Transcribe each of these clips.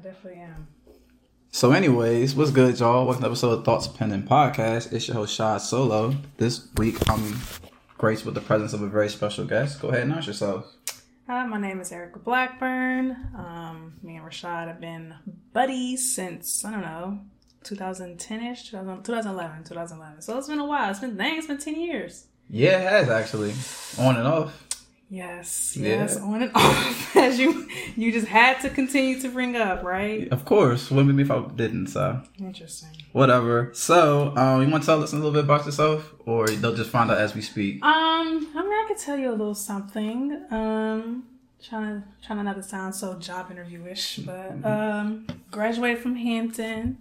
I definitely am. So, anyways, what's good, y'all? Welcome to episode of Thoughts Pending Podcast. It's your host, Shad Solo. This week, I'm graced with the presence of a very special guest. Go ahead and announce yourself. Hi, my name is Erica Blackburn. Um, me and Rashad have been buddies since, I don't know, 2010-ish, 2011, 2011. So it's been a while. It's been, dang, it's been 10 years. Yeah, it has actually. On and off. Yes, Yeah. yes, on and off. As you, you just had to continue to bring up, right? Of course. Wouldn't be me if I didn't, so Interesting. whatever. So, um, you want to tell us a little bit about yourself? Or they'll just find out as we speak? Um, I mean, I could tell you a little something. Um, trying to trying not to sound so job interview-ish, but um, graduated from Hampton.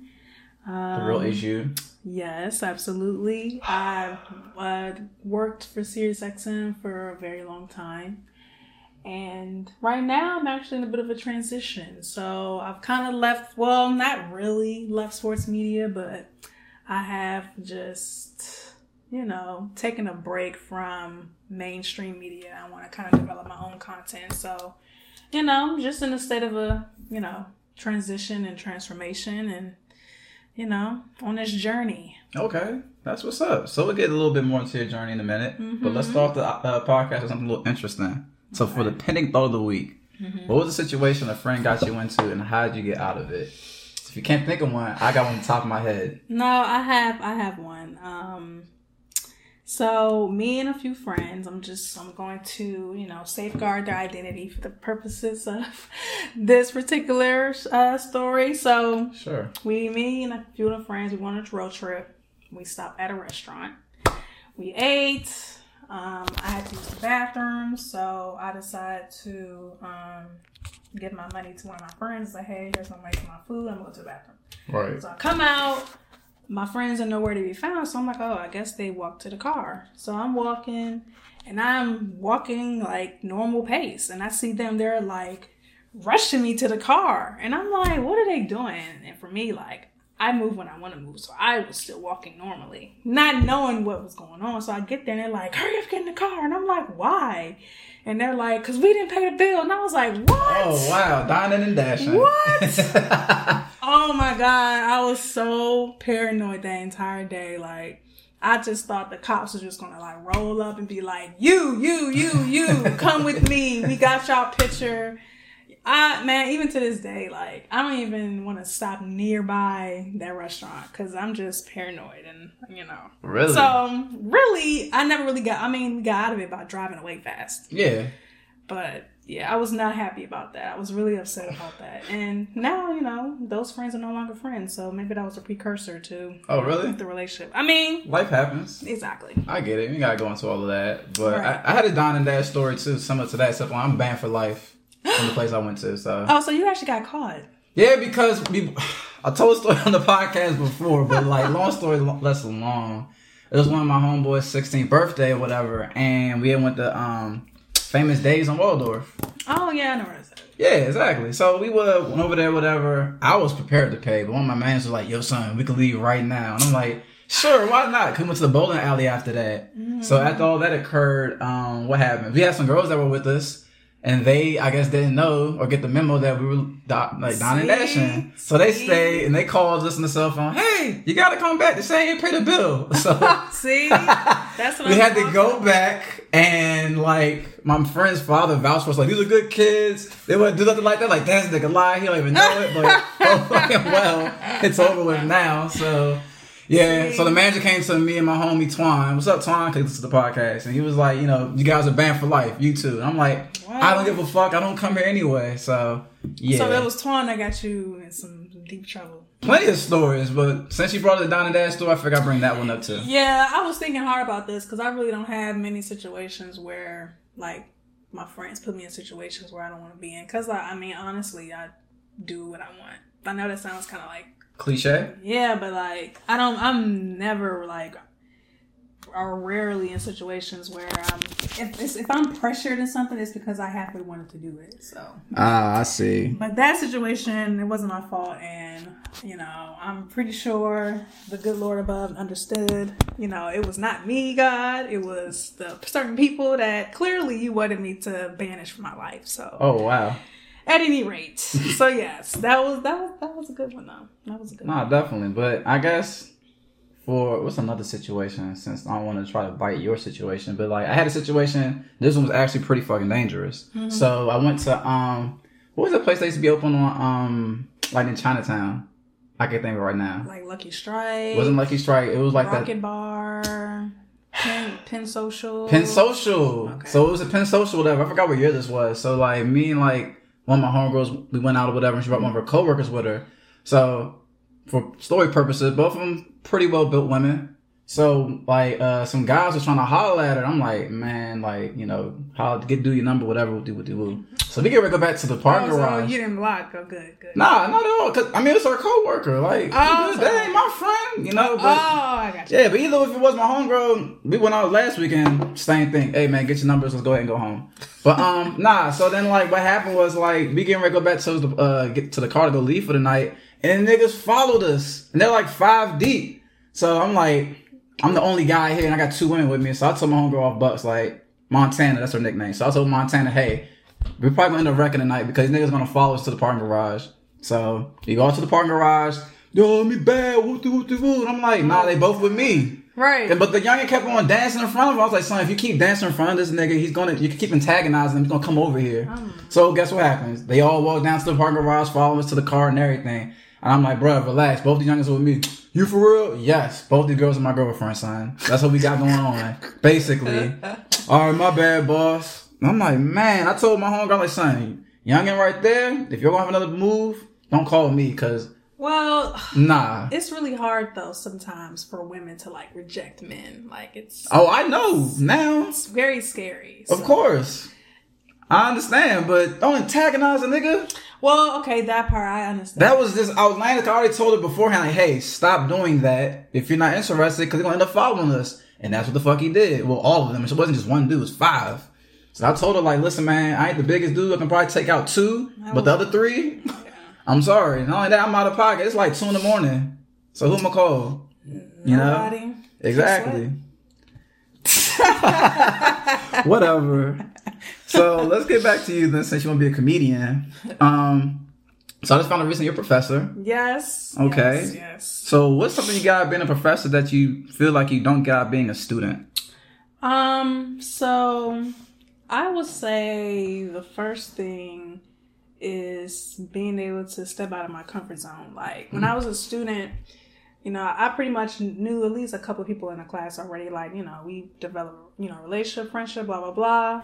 Um, The real issue. Yes, absolutely. I uh, worked for SiriusXM for a very long time. And right now, I'm actually in a bit of a transition. So I've kind of left, well, not really left sports media, but I have just, you know, taken a break from mainstream media. I want to kind of develop my own content. So, you know, I'm just in a state of a, you know, transition and transformation and, you know, on this journey. Okay, that's what's up. So we'll get a little bit more into your journey in a minute, but let's start the uh, podcast with something a little interesting. So for the pending thought of the week, what was the situation a friend got you into, and how did you get out of it? If you can't think of one, I got one on the top of my head. No, I have I have one. Um so me and a few friends, I'm just I'm going to, you know, safeguard their identity for the purposes of this particular uh story. So Sure. we me and a few of the friends, we went on a road trip. We stopped at a restaurant. We ate. Um, I had to use the bathroom, so I decided to um, give my money to one of my friends. Like, hey, here's my money for my food. I'm gonna go to the bathroom. Right. So I come out, my friends are nowhere to be found. So I'm like, oh, I guess they walked to the car. So I'm walking and I'm walking like normal pace. And I see them, they're like rushing me to the car. And I'm like, what are they doing? And for me, like, I move when I want to move. So I was still walking normally, not knowing what was going on. So I get there and they're like, hurry up, get in the car. And I'm like, why? And they're like, because we didn't pay the bill. And I was like, what? Oh wow, dining and dashing. What? Oh my god, I was so paranoid that entire day. Like, I just thought the cops were just gonna like roll up and be like, "You, you, you, you, come with me. We got y'all picture." I man, even to this day, like I don't even want to stop nearby that restaurant because I'm just paranoid and you know. really? So um, really, I never really got. I mean, we got out of it by driving away fast. yeah. But yeah, I was not happy about that. I was really upset about that. And now, you know, those friends are no longer friends. So maybe that was a precursor to Oh really? the relationship. I mean, Life happens. exactly. I get it. You gotta go into all of that. But Right. I, I had a dine and dash story too, similar to that, except I'm banned for life from the place I went to. So Oh, so you actually got caught. Yeah, because we, I told a story on the podcast before, but like long story less long. It was one of my homeboys' 16th birthday or whatever, and we had went to um Famous Dave's on Waldorf. Oh, yeah, I know where. Yeah, exactly. So we were went over there, whatever. I was prepared to pay, but one of my mans was like, "Yo, son, we can leave right now," and I'm like. Sure, why not? 'Cause we went to the bowling alley after that. So after all that occurred, um, what happened? We had some girls that were with us, and they, I guess, didn't know or get the memo that we were do- like down and dashing. So they stayed and they called us on the cell phone. Hey, you gotta come back. They say ain't pay the bill. So See? That's what we I'm had to go about. back and like my friend's father vouched for us like these are good kids. They wouldn't do nothing like that. Like that's a nigga lie. He don't even know it. But oh well, it's over with now. So. Yeah, so the manager came to me and my homie Twine. What's up, Twine? Cause this is the podcast, and he was like, you know, you guys are banned for life. You too. And I'm like, I don't give a fuck. I don't come here anyway. So yeah, So it was Twine that got you in some deep trouble. plenty of stories. But since you brought the Don and Dad story, I figured I'd bring that one up too. Yeah, I was thinking hard about this because I really don't have many situations where, like, my friends put me in situations where I don't want to be in. Because, like, I mean, honestly, I do what I want. I know that sounds kind of like, Cliche. yeah, but like, I don't, I'm never like, or rarely in situations where I'm, if, it's, if I'm pressured in something, it's because I happily wanted to do it. So, Ah, I see. but that situation, it wasn't my fault, and you know, I'm pretty sure the good Lord above understood. You know, it was not me, God. It was the certain people that clearly you wanted me to banish from my life. So, Oh wow. At any rate, so yes, that was that was that was a good one though. That was a good one. Nah, one. definitely. But I guess for what's another situation? Since I don't want to try to bite your situation, but like I had a situation. This one was actually pretty fucking dangerous. Mm-hmm. So I went to um, what was the place that used to be open on um, like in Chinatown? I can think of it right now. Like Lucky Strike, wasn't Lucky Strike. It was like Rocket that Bar, Penn, Penn Social, Penn Social. Okay. So it was a Penn Social, whatever. I forgot what year this was. So like me and like one of my homegirls, we went out or whatever, and she brought one of her coworkers with her. So for story purposes, both of them pretty well built women. So like uh some guys were trying to holler at her. I'm like, man, like you know, how get do your number, whatever, we'll do, we'll do. So we get ready to go back to the parking Oh, so garage. you didn't block. Oh, good, good. Nah, not at all. Cause I mean, it's her coworker. Like, Oh, that ain't my friend, you know. oh, I got you. yeah, but either if it was my homegirl, we went out last weekend, same thing. Hey man, get your numbers, let's go ahead and go home. But um, nah. So then like what happened was like we getting ready to go back to the uh get to the car to go leave for the night, and niggas followed us, and they're like five deep. So I'm like, I'm the only guy here, and I got two women with me. So I told my homegirl off Bucks like Montana, that's her nickname. So I told Montana, hey, we're probably gonna end up wrecking tonight because these niggas gonna follow us to the parking garage. So you go out to the parking garage. Yo, me bad. Whoop de whoop de whoop. And I'm like, nah, they both with me. Right. And- But the youngin kept on dancing in front of him. I was like, son, if you keep dancing in front of this nigga, he's gonna, you keep antagonizing him. He's gonna come over here. Oh. So guess what happens? They all walk down to the parking garage, follow us to the car and everything. And I'm like, bro, relax. Both the youngins are with me. You for real? Yes. Both the girls are my girlfriend, son. That's what we got going on. Basically. All right, my bad, boss. I'm like, man, I told my homegirl, like, son, youngin right there, if you're gonna have another move, don't call me, cause well, nah. it's really hard though sometimes for women to like reject men. Like it's Oh, I know now. it's very scary. Of course. I understand, but don't antagonize a nigga. Well, okay, that part I understand. That was just outlandish. I already told her beforehand, like, hey, stop doing that if you're not interested, because they're gonna end up following us. And that's what the fuck he did. Well, all of them. It wasn't just one dude, it was five. So I told her, like, listen, man, I ain't the biggest dude. I can probably take out two, but the other three, I'm sorry. Not only that, I'm out of pocket. It's like two in the morning. So who am I call? You know? Nobody. Exactly. Whatever. So let's get back to you then, since you want to be a comedian. Um, so I just found a reason you're a professor. Yes. Okay. Yes. yes. So what's something you got being a professor that you feel like you don't got being a student? Um, so I would say the first thing is being able to step out of my comfort zone. Like when I was a student, you know, I pretty much knew at least a couple of people in the class already. Like, you know, we developed, you know, relationship, friendship, blah, blah, blah.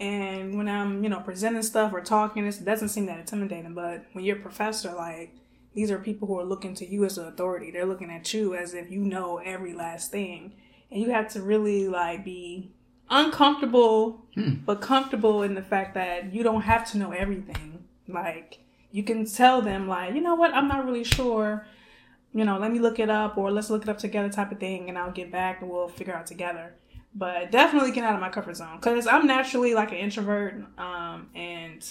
And when I'm, you know, presenting stuff or talking, it doesn't seem that intimidating. But when you're a professor, like, these are people who are looking to you as an authority. They're looking at you as if you know every last thing. And you have to really, like, be uncomfortable, hmm. but comfortable in the fact that you don't have to know everything. Like, you can tell them, like, you know what, I'm not really sure. You know, let me look it up or let's look it up together type of thing and I'll get back and we'll figure out together. But definitely get out of my comfort zone because I'm naturally like an introvert um, and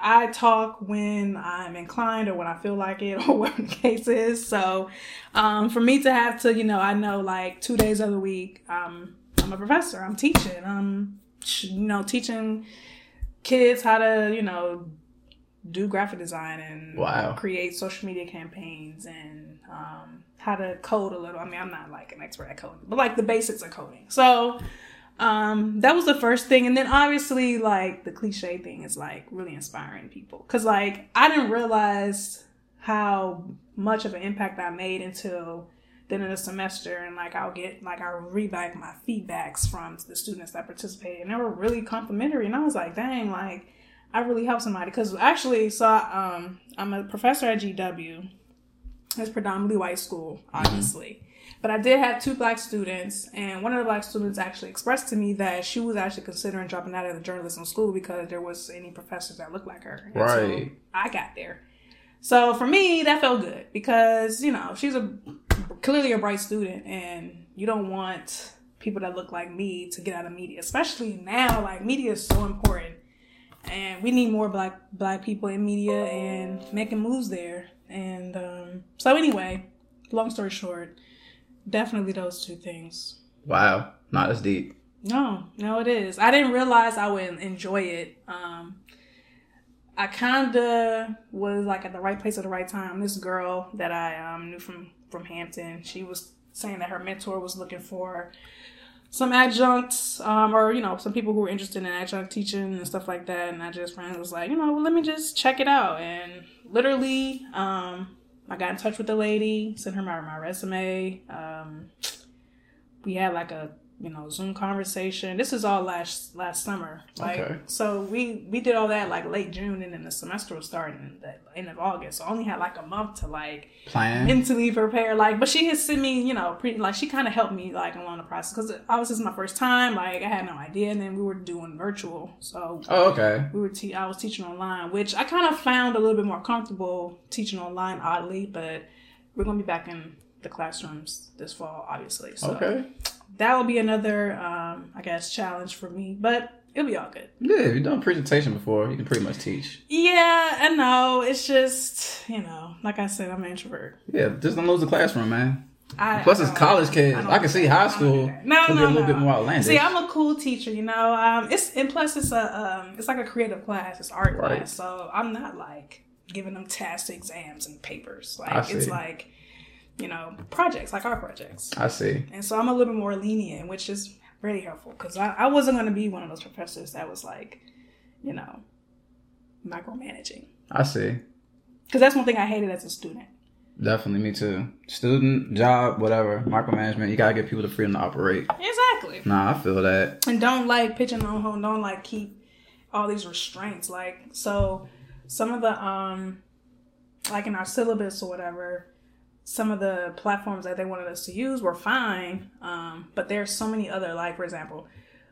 I talk when I'm inclined or when I feel like it or whatever the case is. So um, for me to have to, you know, I know like two days of the week, um, I'm a professor. I'm teaching. I'm, you know, teaching kids how to, you know, do graphic design and Wow. create social media campaigns and um, how to code a little. I mean, I'm not like an expert at coding, but like the basics of coding. So um, that was the first thing. And then obviously, like the cliche thing is like really inspiring people. Cause like I didn't realize how much of an impact I made until then in the semester. And like I'll get, like I'll read back my feedbacks from the students that participated and they were really complimentary. And I was like, dang, like, I really helped somebody because actually, so I, um, I'm a professor at GW. It's predominantly white school, obviously, but I did have two black students, and one of the black students actually expressed to me that she was actually considering dropping out of the journalism school because there was any professors that looked like her. until Right. I got there. So for me, that felt good because you know she's a clearly a bright student, and you don't want people that look like me to get out of media, especially now. Like media is so important and we need more black black people in media and making moves there. And um, so anyway, long story short, definitely those two things. Wow. not as deep. No, no, it is. I didn't realize I would enjoy it. Um, I kind of was like at the right place at the right time. This girl that I um, knew from from Hampton, she was saying that her mentor was looking for some adjuncts um, or you know some people who were interested in adjunct teaching and stuff like that and i just friends was like you know well, let me just check it out and literally um, i got in touch with the lady sent her my, my resume. Um, we had like a you know zoom conversation this is all last last summer like Okay. so we we did all that like late june and then the semester was starting in the end of august so I only had like a month to like Plan. mentally prepare. Like, but she had sent me, you know, pretty like she kind of helped me like along the process because obviously it's my first time. Like, I had no idea, and then we were doing virtual, so oh, okay. we were te- I was teaching online, which I kind of found a little bit more comfortable teaching online, oddly. But we're gonna be back in the classrooms this fall, obviously. So Okay. That will be another, um, I guess, challenge for me, but it'll be all good. Yeah, if you've done a presentation before, you can pretty much teach. Yeah, I know. It's just, you know, like I said, I'm an introvert. Yeah, just don't lose the classroom, man. I, Plus, it's college kids. don't I, can see high that. I don't do school. No, no, be a little no. bit more outlandish. See, I'm a cool teacher, you know. Um, it's and plus it's a um, it's like a creative class. It's art Right. class, so I'm not like giving them tests, exams, and papers. I Like it's like you know projects, like our projects. I see. And so I'm a little bit more lenient, which is really helpful because I, I wasn't going to be one of those professors that was like, you know, micromanaging. I see. Because that's one thing I hated as a student. Definitely, me too. Student, job, whatever, micromanagement. You gotta give people the freedom to operate. Exactly. Nah, I feel that. and don't like pitching on home don't like keep all these restraints like so some of the um like in our syllabus or whatever some of the platforms that they wanted us to use were fine um but there's so many other like for example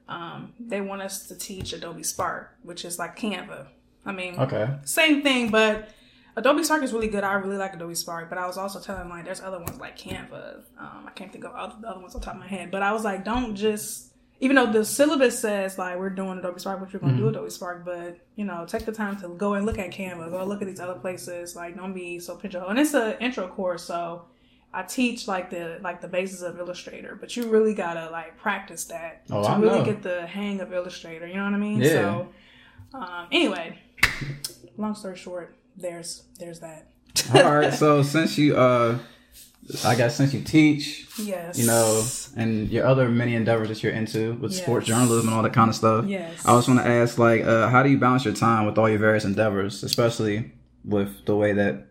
um they want us to teach adobe spark which is like canva i mean Okay. same thing, but Adobe Spark is really good. I really like Adobe Spark, but I was also telling like there's other ones like Canva. Um, I can't think of all the other ones on top of my head, but I was like, don't just even though the syllabus says like we're doing Adobe Spark, which we're gonna do Adobe Spark, but you know, take the time to go and look at Canva, go look at these other places. Like, don't be so pigeonholed. And it's an intro course, so I teach like the like the basis of Illustrator, but you really gotta like practice that Oh, to I really know. get the hang of Illustrator. You know what I mean? Yeah. So um, anyway, long story short, there's there's that. All right. So since you, uh, I guess since you teach, Yes. you know, and your other many endeavors that you're into with sports journalism and all that kind of stuff. Yes. I was want to ask, like, uh, how do you balance your time with all your various endeavors, especially with the way that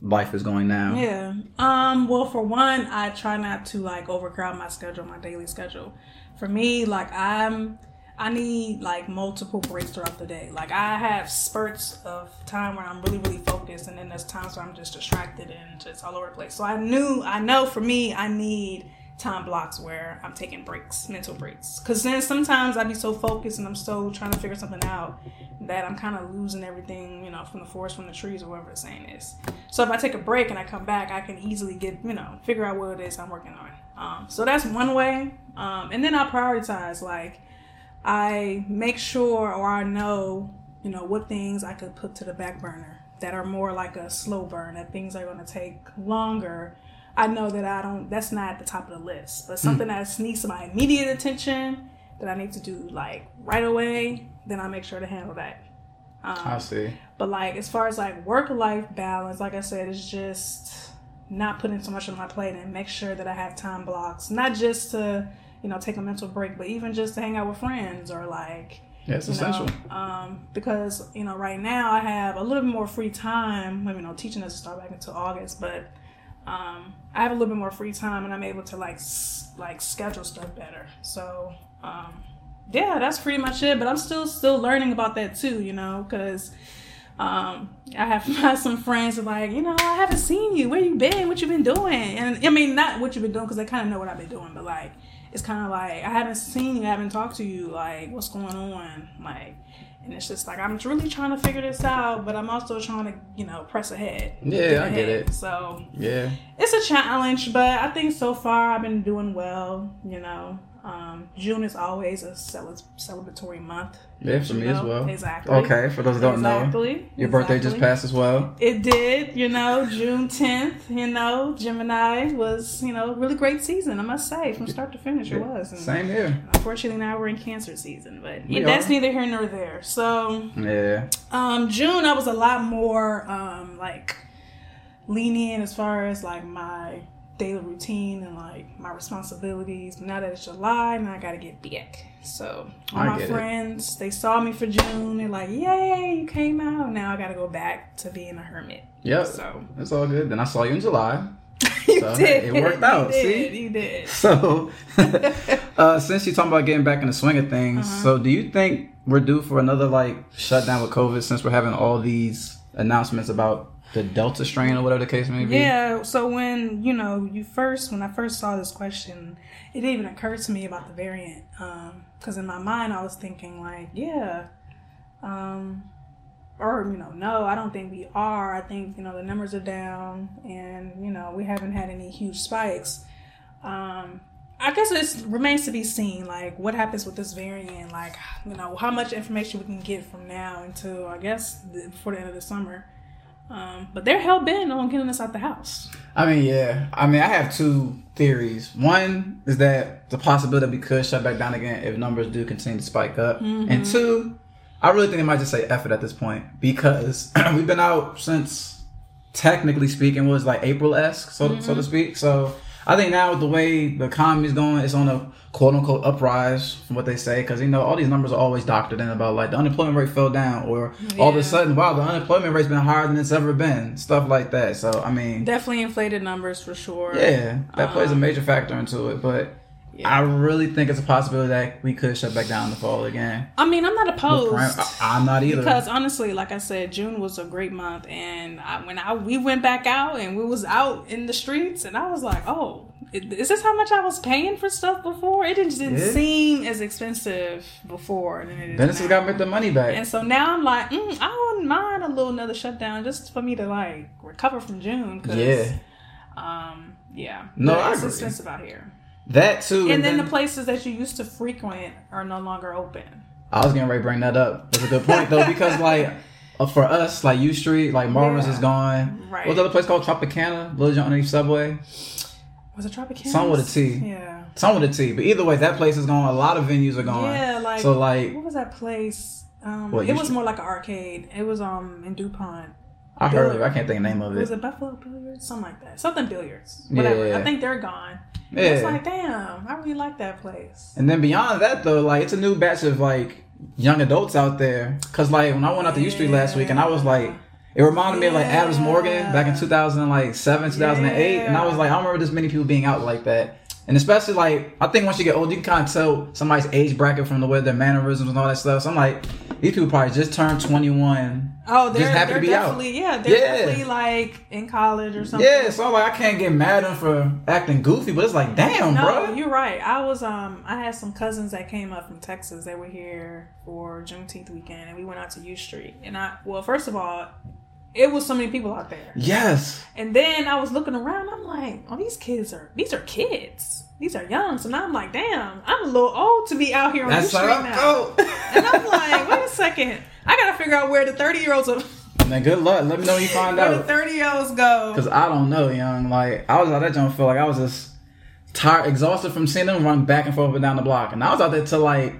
life is going now? Yeah. Um. Well, for one, I try not to like overcrowd my schedule, my daily schedule. For me, like I'm, I need like multiple breaks throughout the day. Like I have spurts of time where I'm really, really focused, and then there's times where I'm just distracted and just all over the place. So I knew, I know, for me, I need time blocks where I'm taking breaks, mental breaks. Because then sometimes I'd be so focused and I'm still trying to figure something out that I'm kind of losing everything, you know, from the forest, from the trees, or whatever the saying is. So if I take a break and I come back, I can easily get, you know, figure out what it is I'm working on. Um, so that's one way. Um, and then I prioritize, like, I make sure or I know, you know, what things I could put to the back burner that are more like a slow burn, that things are going to take longer. I know that I don't, that's not at the top of the list, but hmm. something that needs my immediate attention that I need to do like right away, then I make sure to handle that. Um, I see. But like as far as like work life balance, like I said, it's just not putting so much on my plate and make sure that I have time blocks, not just to you know take a mental break, but even just to hang out with friends or like Yeah, it's you know, essential. um, because you know right now I have a little bit more free time. I mean, you know, teaching doesn't start back until August, but um, I have a little bit more free time and I'm able to like s- like schedule stuff better. So um, yeah, that's pretty much it. But I'm still still learning about that too, you know, because um, I have had some friends are like, you know, I haven't seen you. Where you been? What you been doing? And I mean, not what you've been doing because they kind of know what I've been doing, but like, it's kind of like I haven't seen you, I haven't talked to you. Like, what's going on? Like, and it's just like I'm really trying to figure this out, but I'm also trying to, you know, press ahead. Yeah, I get it. So Yeah. it's a challenge, but I think so far I've been doing well. You know, Um, June is always a cel- celebratory month. Yeah, for me you as well. Exactly. Okay, for those who don't know, Exactly. your birthday just passed as well. It did, you know, June 10th, you know, Gemini was, you know, really great season, I must say, from start to finish it was. And Same here. Unfortunately, now we're in Cancer season, but We that's are. neither here nor there. So, Yeah. um, June, I was a lot more, um, like, lenient as far as, like, my daily routine and, like, my responsibilities. But now that it's July, now I gotta get back. So, all I my get it. friends, they saw me for June. They're like, yay, you came out. Now I gotta go back to being a hermit. Yep. So, It's all good. Then I saw you in July. you So, did. it worked out, You did. see? You did. So, uh, since you're talking about getting back in the swing of things, Uh-huh. so do you think we're due for another like shutdown with COVID since we're having all these announcements about the Delta strain or whatever the case may be? Yeah. So when you know you first when I first saw this question, it didn't even occur to me about the variant. Because in my mind I was thinking like, yeah, um, or you know, no, I don't think we are. I think you know the numbers are down, and you know we haven't had any huge spikes. Um, I guess it remains to be seen, like what happens with this variant, like you know how much information we can get from now until I guess the, before the end of the summer. Um, but they're hell bent on getting us out the house. I mean, yeah. I mean, I have two theories. One is that the possibility we could shut back down again if numbers do continue to spike up. Mm-hmm. And two, I really think they might just say effort at this point because we've been out since, technically speaking, was like April esque, so, so Mm-hmm. to speak. So I think now with the way the economy is going, it's on a quote unquote uprise from what they say because you know all these numbers are always doctored in about like the unemployment rate fell down or all of a sudden wow the unemployment rate's been higher than it's ever been stuff like that. So I mean. Definitely inflated numbers for sure. Yeah, that plays a um, major factor into it, but I really think it's a possibility that we could shut back down in the fall again. I mean, I'm not opposed. I, am not either. Because honestly, like I said, June was a great month, and I, when I we went back out and we was out in the streets, and I was like, "Oh, is this how much I was paying for stuff before? It didn't, didn't Yeah. seem as expensive before than it is now." got me the money back. And so now I'm like, mm, I wouldn't mind a little another shutdown just for me to like recover from June. Cause, Yeah. Um. Yeah. No, I it's agree. expensive out here. That too. And then the places that you used to frequent are no longer open. I was getting ready to bring that up. That's a good point though, because like uh, for us, like U Street, like Marvin's Yeah. is gone. Right. What's the other place called Tropicana? Little John underneath Subway. Was it Tropicana? Some with a T. Yeah. Some with a T, but either way, that place is gone. A lot of venues are gone. Yeah, like so like what was that place? Um, What, it was more like an arcade. It was um in Dupont. I heard, it. I can't think of the name of it. Was it. Buffalo Billiards? Something like that. Something billiards. Whatever. Yeah. I think they're gone. Yeah. It's like, damn, I really like that place. And then beyond that, though, like it's a new batch of like young adults out there. Cause like when I went out to U Street last week, and I was like, it reminded me of like Adams Morgan back in two thousand like seven, two thousand and eight, and I was like, I don't remember this many people being out like that. And especially like I think once you get old, you can kind of tell somebody's age bracket from the way their mannerisms and all that stuff. So I'm like, these people probably just turned 21. Oh, they're, they're be out. definitely yeah, they're Yeah. definitely like in college or something. Yeah, so I'm like I can't get mad at them for acting goofy, but it's like, damn, No, bro. you're right. I was um I had some cousins that came up from Texas. They were here for Juneteenth weekend and we went out to U Street. And I well, first of all, it was so many people out there. Yes. And then I was looking around, I'm like, oh these kids are these are kids. These are young. So now I'm like, damn, I'm a little old to be out here on That's Street now. And I'm like, wait a second. I gotta figure out where the thirty year olds are Man, good luck. Let me know when you find out. where the thirty year olds go. Cause I don't know, young. Like I was out there, don't feel like I was just tired, exhausted from seeing them run back and forth and down the block, and I was out there till like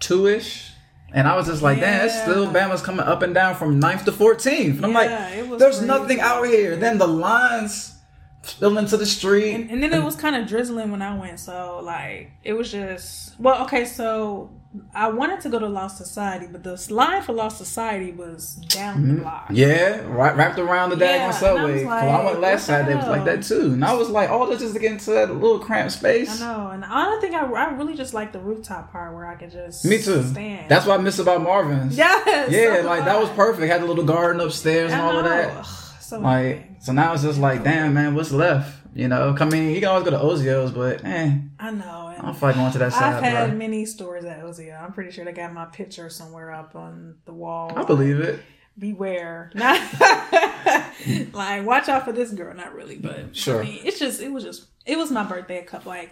two ish, and I was just like, damn, it's still Bama's coming up and down from 9th to 14th. And I'm like, there's crazy. nothing out here. Then the lines spilling into the street. And, and then it was kind of drizzling when I went, so like it was just well, okay. So I wanted to go to Lost Society, but the line for Lost Society was down the block. Mm-hmm. Yeah, right, wrapped around the Yeah, daggone and I subway. like, I went last the Saturday, it was like that too. And I was like, oh, this is to get into that little cramped space. I know, and I don't think I, I really just like the rooftop part where I could just Me too. stand. That's what I miss about Marvin's. yes, Yeah, so like that was perfect. Had a little garden upstairs and all of that. So Like, so now it's just like, damn, man, what's left? You know, I mean, you can always go to Ozio's, but eh, I know. I don't feel like going to that side. I've had bro. many stores at Ozio. I'm pretty sure they got my picture somewhere up on the wall. I believe it. beware. Not like watch out for this girl. Not really, but Sure. I mean, it's just it was just it was my birthday a couple like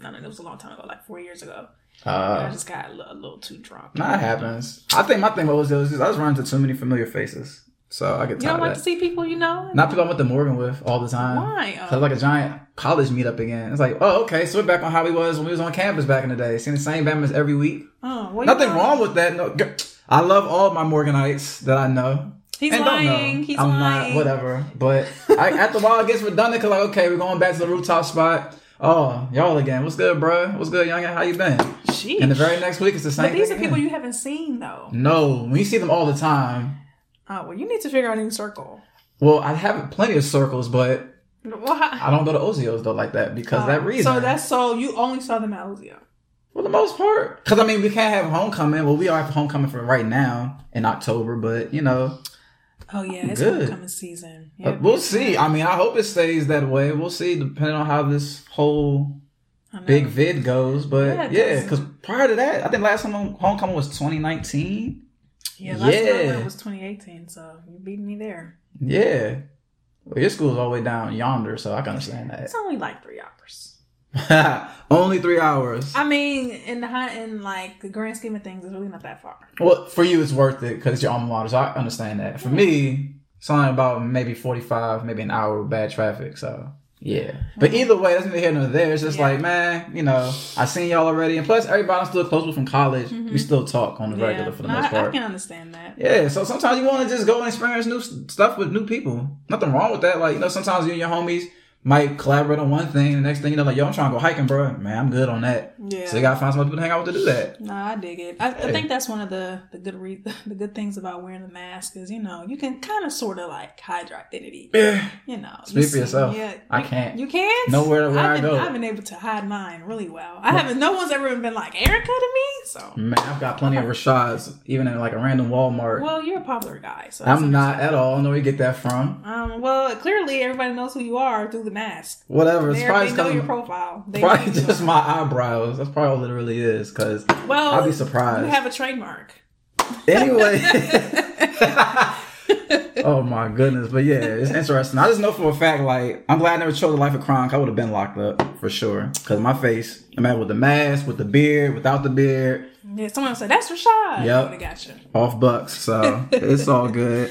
no, no, it was a long time ago, like four years ago. I Uh, just got a little, a little too drunk. nah, it happens. I think my thing was I was running into too many familiar faces, so I get You tired don't of like to see people you know? Not people I went to Morgan with all the time. Why? So it's like a giant college meetup again. It's like, oh, okay, so we're back on how we was when we was on campus back in the day, seeing the same Bama's every week. Oh, Nothing wrong with that. No, I love all my Morganites that I know. He's and don't lying. He's I'm lying. not, whatever. But I, after a while, it gets redundant because, like, okay, we're going back to the rooftop spot. Oh, y'all again. What's good, bro? What's good, youngin? How you been? Sheesh. And the very next week, it's the same but these are people again. you haven't seen though. No, we see them all the time. Oh well, you need to figure out a new circle. Well, I have plenty of circles, but I don't go to Ozios, though, like that because that Oh, reason. So that's so you only saw them at Ozio. For the most part. Because, I mean, we can't have homecoming. Well, we are homecoming for right now in October, but, you know, Oh yeah, it's Good. homecoming season. uh, we'll see. I mean, I hope it stays that way. We'll see, depending on how this whole big vid goes. But, yeah, because prior to that, I think last time homecoming was 2019. Yeah, last Yeah. went was 2018, so you beat me there. Yeah. Well, your school's all the way down yonder, so I can understand that. It's only like three hours. Only three hours. I mean, in the high, in like the grand scheme of things, it's really not that far. Well, for you, it's worth it because it's your alma mater, so I understand that. For me, it's only about maybe 45, maybe an hour with bad traffic, so yeah. But either way, that's neither here nor there. It's just Yeah. like, man, you know, I seen y'all already, and plus, everybody I'm still close with from college. We mm-hmm. still talk on the regular for the no, most part. I, I can understand that. Yeah, so sometimes you want to just go and experience new stuff with new people. Nothing wrong with that. Like, you know, sometimes you and your homies might collaborate on one thing, the next thing you know, like, yo, I'm trying to go hiking, bro. Man, I'm good on that. Yeah. So you gotta find some other people to hang out with to do that. Nah, I dig it. I, I think that's one of the the good re- the good things about wearing the mask is you know you can kind of sort of like hide your identity. Yeah. You know, Speak you for see- yourself. Yeah, I can't. You can't. Nowhere where I've I been, go. I've been able to hide mine really well. I haven't. No one's ever been like Erica to me. So, Man, I've got plenty of Rashads, even in like a random Walmart. well, you're a popular guy. So I'm not at all. I don't know where you get that from. Um, well, clearly everybody knows who you are through the mask. Whatever. It's probably, they just know your profile. They probably just my eyebrows. That's probably all it really is. Because Well, I'll be surprised. You have a trademark. anyway. oh my goodness. But yeah, it's interesting. I just know for a fact, like, I'm glad I never chose a life of crime. I would have been locked up for sure. Because my face, no matter with the mask, with the beard, without the beard, Yeah, someone said that's Rashad. Yep. I got you. off bucks. So it's all good.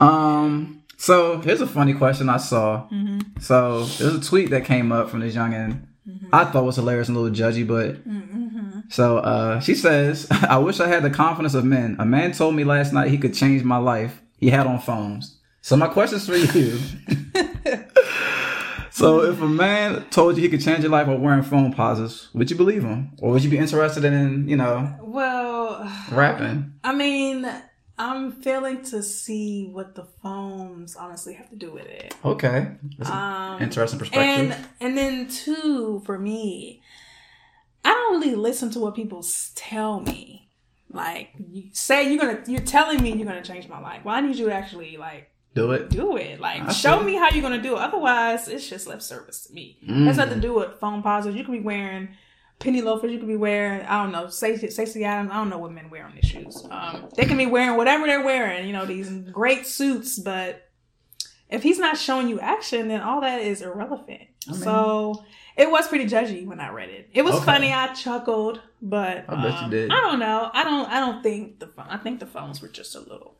Um, so here's a funny question I saw. Mm-hmm. So there's a tweet that came up from this youngin. Mm-hmm. I thought was hilarious and a little judgy, but mm-hmm. so uh, she says, "I wish I had the confidence of men. A man told me last night he could change my life. He had on foams. So my question's for you." So if a man told you he could change your life by wearing Foamposites, would you believe him, or would you be interested in, you know, Well, rapping? I mean, I'm failing to see what the foams honestly have to do with it. Okay, That's Um, interesting perspective. and and then two for me, I don't really listen to what people tell me. Like you say you're gonna, you're telling me you're gonna change my life. Well, I need you to actually like Do it. do it. Like I show see. me how you're gonna do it. Otherwise, it's just lip service to me. Mm. That's nothing to do with Foamposites. You can be wearing penny loafers. You could be wearing I don't know Stacy Stacy Adams. I don't know what men wear on these shoes. Um, they can be wearing whatever they're wearing. You know these great suits, but if he's not showing you action, then all that is irrelevant. I mean- so. It was pretty judgy when I read it. It was Okay. funny. I chuckled, but I bet you um, did. I don't know. I don't. I don't think the phone. I think the foams were just a little,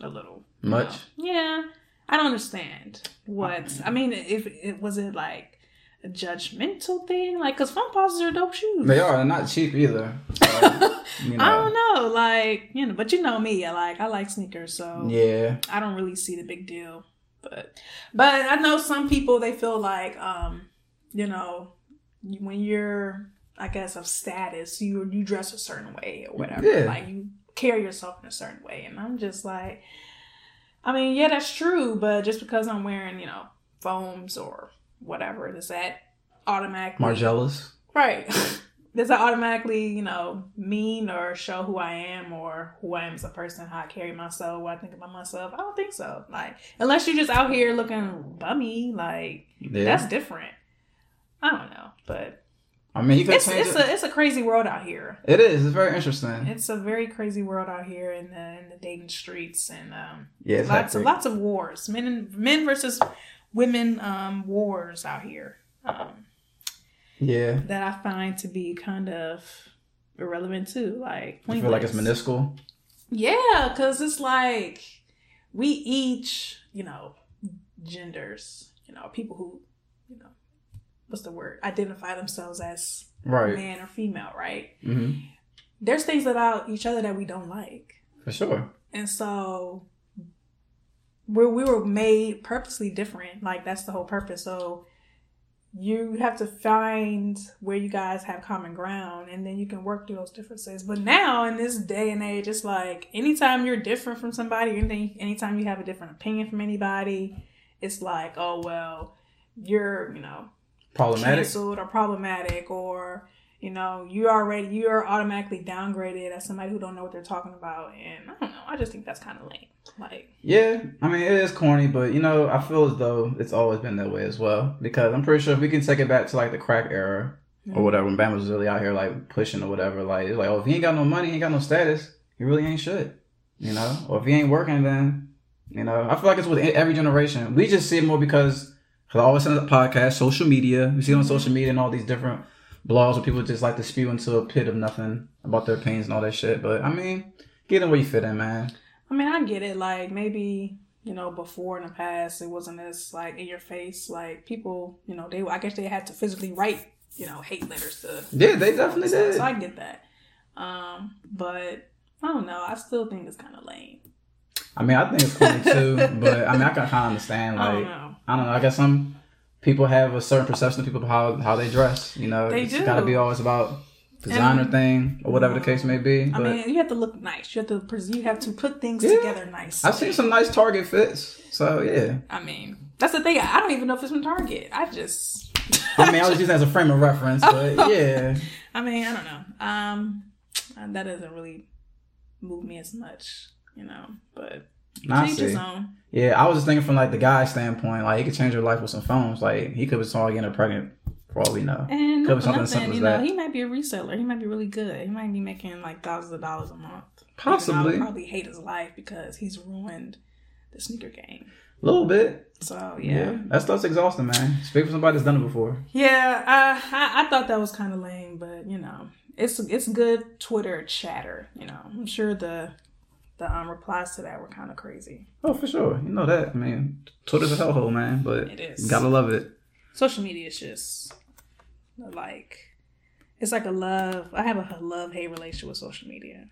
a little you Much? know. Yeah, I don't understand what. I mean, if it was it like a judgmental thing, like because Foamposites are dope shoes. They are. Not cheap either. You know. I don't know, like you know, but you know me. I like I like sneakers, so Yeah. I don't really see the big deal. But but I know some people they feel like um you know when you're I guess of status you you dress a certain way or whatever Yeah. like you carry yourself in a certain way and I'm just like I mean yeah that's true but just because I'm wearing you know foams or whatever does that automatically Margielas. right does that automatically you know mean or show who I am or who I am as a person how I carry myself what I think about myself I don't think so like unless you're just out here looking bummy like Yeah. that's different I don't know but I mean, you it's it's it. a it's a crazy world out here it is. It's very interesting. it's a very crazy world out here in the in the dating streets and um yeah, lots of lots of wars men and men versus women um wars out here um Yeah. that I find to be kind of irrelevant too. Like, I feel like it's minuscule. Yeah, because it's like we each, you know, genders, you know, people who, you know, what's the word, identify themselves as Right. man or female, right? hmm There's things about each other that we don't like. For sure. And so we we were made purposely different. Like that's the whole purpose. So you have to find where you guys have common ground and then you can work through those differences. But now in this day and age, it's like anytime you're different from somebody, anything anytime you have a different opinion from anybody, it's like, oh well, you're, you know, Problematic. canceled or problematic or you know you already you're automatically downgraded as somebody who don't know what they're talking about and i don't know i just think that's kind of lame like Yeah, I mean it is corny, but you know I feel as though it's always been that way as well. Because I'm pretty sure if we can take it back to like the crack era or whatever, when Bam was really out here like pushing or whatever, like it's like oh if he ain't got no money, he ain't got no status, he really ain't shit, you know. Or if he ain't working, then you know I feel like it's with every generation. We just see it more because cause I always send a podcast, social media. We see it on mm-hmm. social media and all these different blogs where people just like to spew into a pit of nothing about their opinions and all that shit. But I mean, get in where you fit in, man. I mean i get it like maybe you know before in the past it wasn't as like in your face like people you know they i guess they had to physically write you know hate letters to Yeah, they definitely did. so i get that um but i don't know i still think it's kind of lame I mean, I think it's funny too, but I mean, I can kind of understand. i don't Like, know I don't know. I guess some people have a certain perception of people how how they dress. You know, They it's got to be always about designer And- thing or whatever the case may be. I But mean, you have to look nice. You have to pres- you have to put things Yeah. together nice. I've seen some nice Target fits. So yeah, I mean, that's the thing. I don't even know if it's from Target. I just. I mean, I was using as a frame of reference, but yeah, I mean, I don't know. Um, that doesn't really move me as much, you know. But Nah, I his see. own. Yeah, I was just thinking from like the guy's standpoint, like he could change your life with some foams. Like he could be someone getting her pregnant for all we know. And Could something nothing, you know, that. he might be a reseller. He might be really good. He might be making like thousands of dollars a month. Possibly. probably hate his life because he's ruined the sneaker game. A little bit. So Yeah. yeah. that stuff's exhausting, man. Speak for somebody that's done it before. Yeah, I, I I thought that was kind of lame, but you know, it's it's good Twitter chatter. You know, I'm sure the the um, replies to that were kind of crazy. Oh, for sure. You know that. I mean, Twitter's a hellhole, man. But It is. gotta love it. Social media is just like it's like a love. I have a love hate relationship with social media.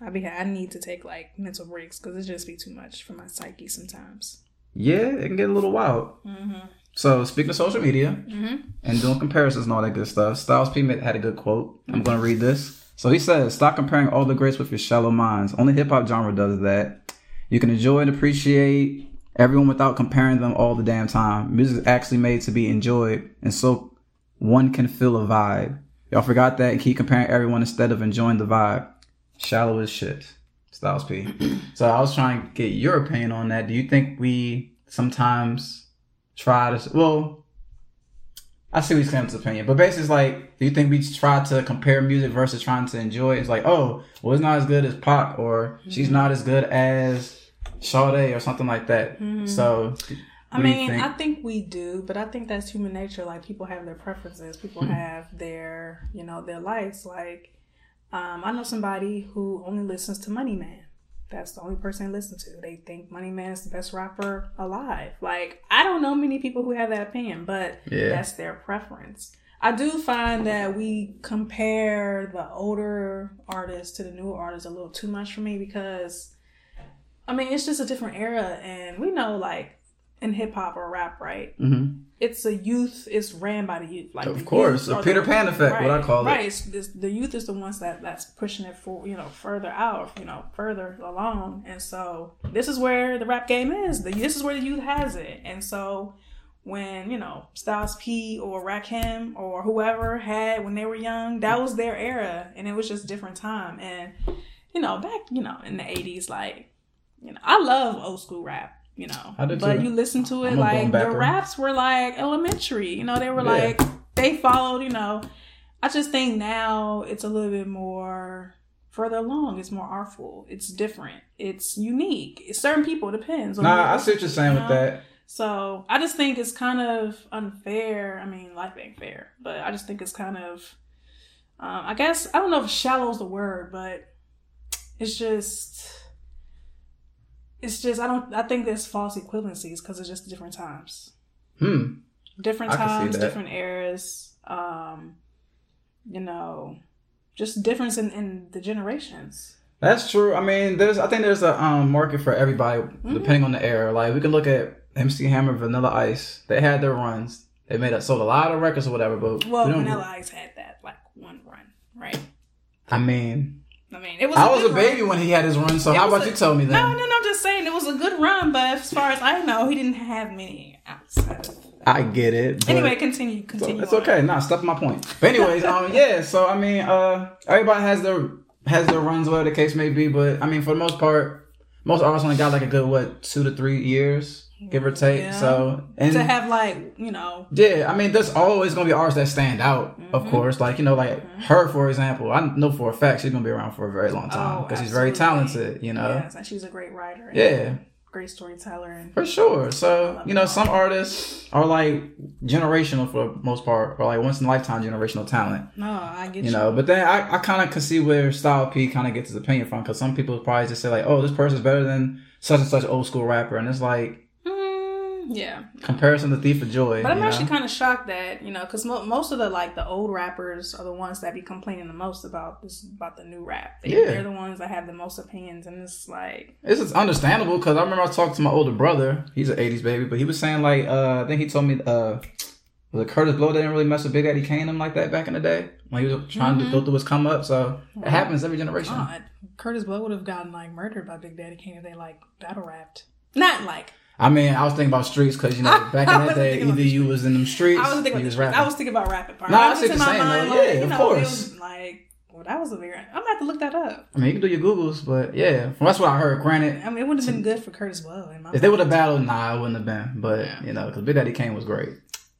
I be I need to take like mental breaks because it just be too much for my psyche sometimes. Yeah, it can get a little wild. Mm-hmm. So speaking of social media Mm-hmm. and doing comparisons and all that good stuff, Styles P had a good quote. I'm gonna read this. So he says, "Stop comparing all the greats with your shallow minds. Only hip hop genre does that. You can enjoy and appreciate everyone without comparing them all the damn time. Music is actually made to be enjoyed, and so one can feel a vibe. Y'all forgot that and keep comparing everyone instead of enjoying the vibe. Shallow as shit." Styles P. so I was trying to get your opinion on that. Do you think we sometimes try to well I see what he's saying opinion, but basically, it's like, do you think we try to compare music versus trying to enjoy? it? It's like, oh, well, it's not as good as Pac, or she's mm-hmm. not as good as Sade, or something like that. Mm-hmm. So, I what mean, think? I think we do, but I think that's human nature. Like people have their preferences. People Hmm. have their, you know, their likes. Like, um, I know somebody who only listens to Money Man. That's the only person they listen to. They think Money Man is the best rapper alive. Like, I don't know many people who have that opinion, but Yeah. that's their preference. I do find that we compare the older artists to the newer artists a little too much for me because I mean, it's just a different era, and we know, like, in hip hop or rap, right? Mhm. It's a youth. It's ran by the youth. Like, Of the course, a Peter the- Pan effect, what I call it. Right. It's, this, the youth is the ones that that's pushing it for you know further out, you know, further along, and so this is where the rap game is. The, this is where the youth has it, and so when you know Styles P or Rakim or whoever had when they were young, that was their era, and it was just different time. And you know, back you know in the eighties, like you know, I love old school rap. You know, but too. you listen to it I'm like the raps were like elementary. You know, they were Yeah. like they followed. You know, I just think now it's a little bit more further along. It's more artful. It's different. It's unique. It's certain people. It depends. on Nah, I see what you're saying you with know? that. So I just think it's kind of unfair. I mean, life ain't fair, but I just think it's kind of, um, I guess I don't know if shallow is the word, but it's just, it's just I don't I think there's false equivalencies because it's just different times, Hmm. different I times, different eras. Um, you know, just difference in, in the generations. That's true. I mean, there's I think there's a um, market for everybody Mm-hmm. depending on the era. Like we can look at MC Hammer, Vanilla Ice. They had their runs. They made up sold a lot of records or whatever. But Well, we Vanilla Ice had that like one run, right? I mean, I mean, it was. I was a baby run. when he had his run. So It how about a- you tell me that? No, no, no. I'm just saying it was a good run, but as far as I know, he didn't have many outside. I get it. Anyway, continue. Continue. it's on. okay. Nah, step my point. But anyways, um, yeah. So I mean, uh, everybody has their has their runs, whatever the case may be. But I mean, for the most part, most artists only got like a good what two to three years, give or take. Yeah. So and To have like you know, yeah, I mean, there's always gonna be artists that stand out, Mm-hmm. of course. Like you know, like her for example. I know for a fact she's gonna be around for a very long time Oh, because she's very talented. You know, yes, and she's a great writer. and yeah. great storyteller. And For sure. So, you know, some artists are like generational for the most part, or like once in a lifetime generational talent, no, I get you. you know. But then I, I kind of can see where Styles P kind of gets his opinion from because some people probably just say, like, oh, this person's better than such and such old school rapper. And it's like, yeah, comparison to Thief of Joy. but I'm actually kind of shocked that you know because mo- most of the like the old rappers are the ones that be complaining the most about this about the new rap. They, Yeah. they're the ones that have the most opinions, and it's like It's just understandable because I remember I talked to my older brother. He's an '80s baby, but he was saying like, uh, I think he told me, uh, was it Kurtis Blow didn't really mess with Big Daddy Kane and them like that back in the day when he was trying to go through his come up. So it happens every generation. God, Kurtis Blow would have gotten like murdered by Big Daddy Kane if they like battle rapped. Not like I mean, I was thinking about streets because you know back in that day, either you was in them streets, I was thinking or about you was rapping. I was thinking about rapping part. Nah, I was see just what in you're my saying, mind, like, Yeah, you of know, course. It was like, well, that was a very. I'm gonna have to look that up. I mean, you can do your googles, but yeah, well, that's what I heard. Granted, I mean, it would have been good for Kurtis Blow. In my if they would have battled, nah, it wouldn't have been. But Yeah. you know, because Big Daddy Kane was great.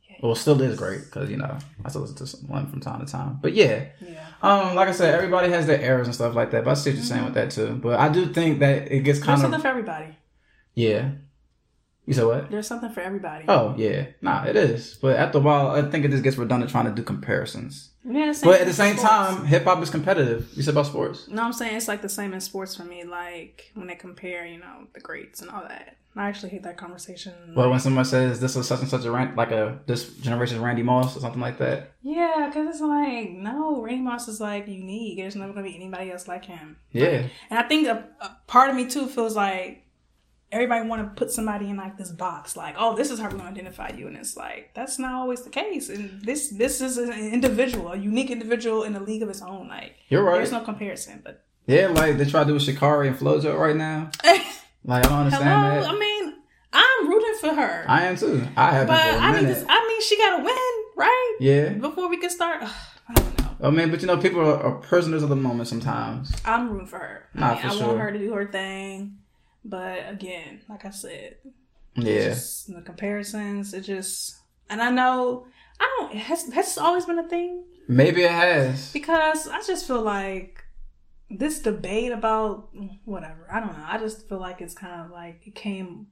Yeah. Well, still is great because you know I still listen to some- one from time to time. But yeah, yeah. um, like I said, everybody has their errors and stuff like that. But I see what you're saying with that too. But I do think that it gets There's kind something of for everybody. yeah. You said what? There's something for everybody. Oh yeah, nah, it is. But after a while, I think it just gets redundant trying to do comparisons. Yeah, But at the same sports. time, hip hop is competitive. You said about sports. No, I'm saying it's like the same in sports for me. Like when they compare, you know, the greats and all that. I actually hate that conversation. Well, when someone says this is such and such a rant, like a this generation's Randy Moss or something like that. yeah, because it's like no, Randy Moss is like unique. There's never gonna be anybody else like him. Yeah, And I think a, a part of me too feels like everybody want to put somebody in like this box, like, oh, this is how we're gonna identify you, and it's like that's not always the case. And this this is an individual, a unique individual in a league of his own. Like, you're right. there's no comparison. But Yeah, like they try to do with Sha'Carri and Flo-Jo right now. Like I don't understand hello, that. I mean, I'm rooting for her, I am too. I have but a I need minute. I mean, she got to win, right? yeah. Before we can start. I don't know. I mean, but you know, people are, are prisoners of the moment sometimes. I'm rooting for her. Nah, I, mean, for I sure. want her to do her thing, but again, like I said, Yeah. just the comparisons it just and i know i don't has has always been a thing Maybe it has. because i just feel like this debate about whatever i don't know i just feel like it's kind of like it came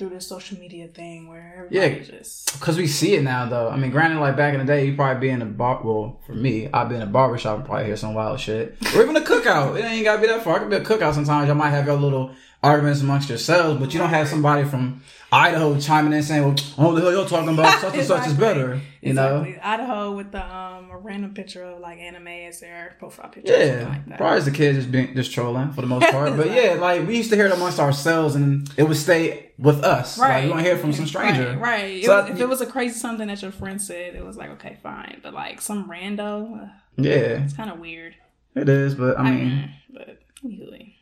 through this social media thing where everybody just Because we see it now, though. I mean, granted, like back in the day, you probably be in a bar. Well, for me, I'd be in a barbershop and probably hear some wild shit. Or even a cookout. It ain't gotta be that far. It could be a cookout sometimes. Y'all might have your little arguments amongst yourselves, but you don't have somebody from Idaho chiming in saying, well, what the hell you're talking about? Such and such is better. You know? idaho with the um a random picture of like anime as their profile picture or Yeah, like that. probably as a kid just being just trolling for the most part. But yeah, like we used to hear it amongst ourselves, and it would stay with us. Like Right. you don't hear it from some stranger. Right, right. It was- I- if it was a crazy something that your friend said, it was like, okay, fine. But like some rando, uh, Yeah, it's kind of weird. it is. But I mean, Mm, but usually,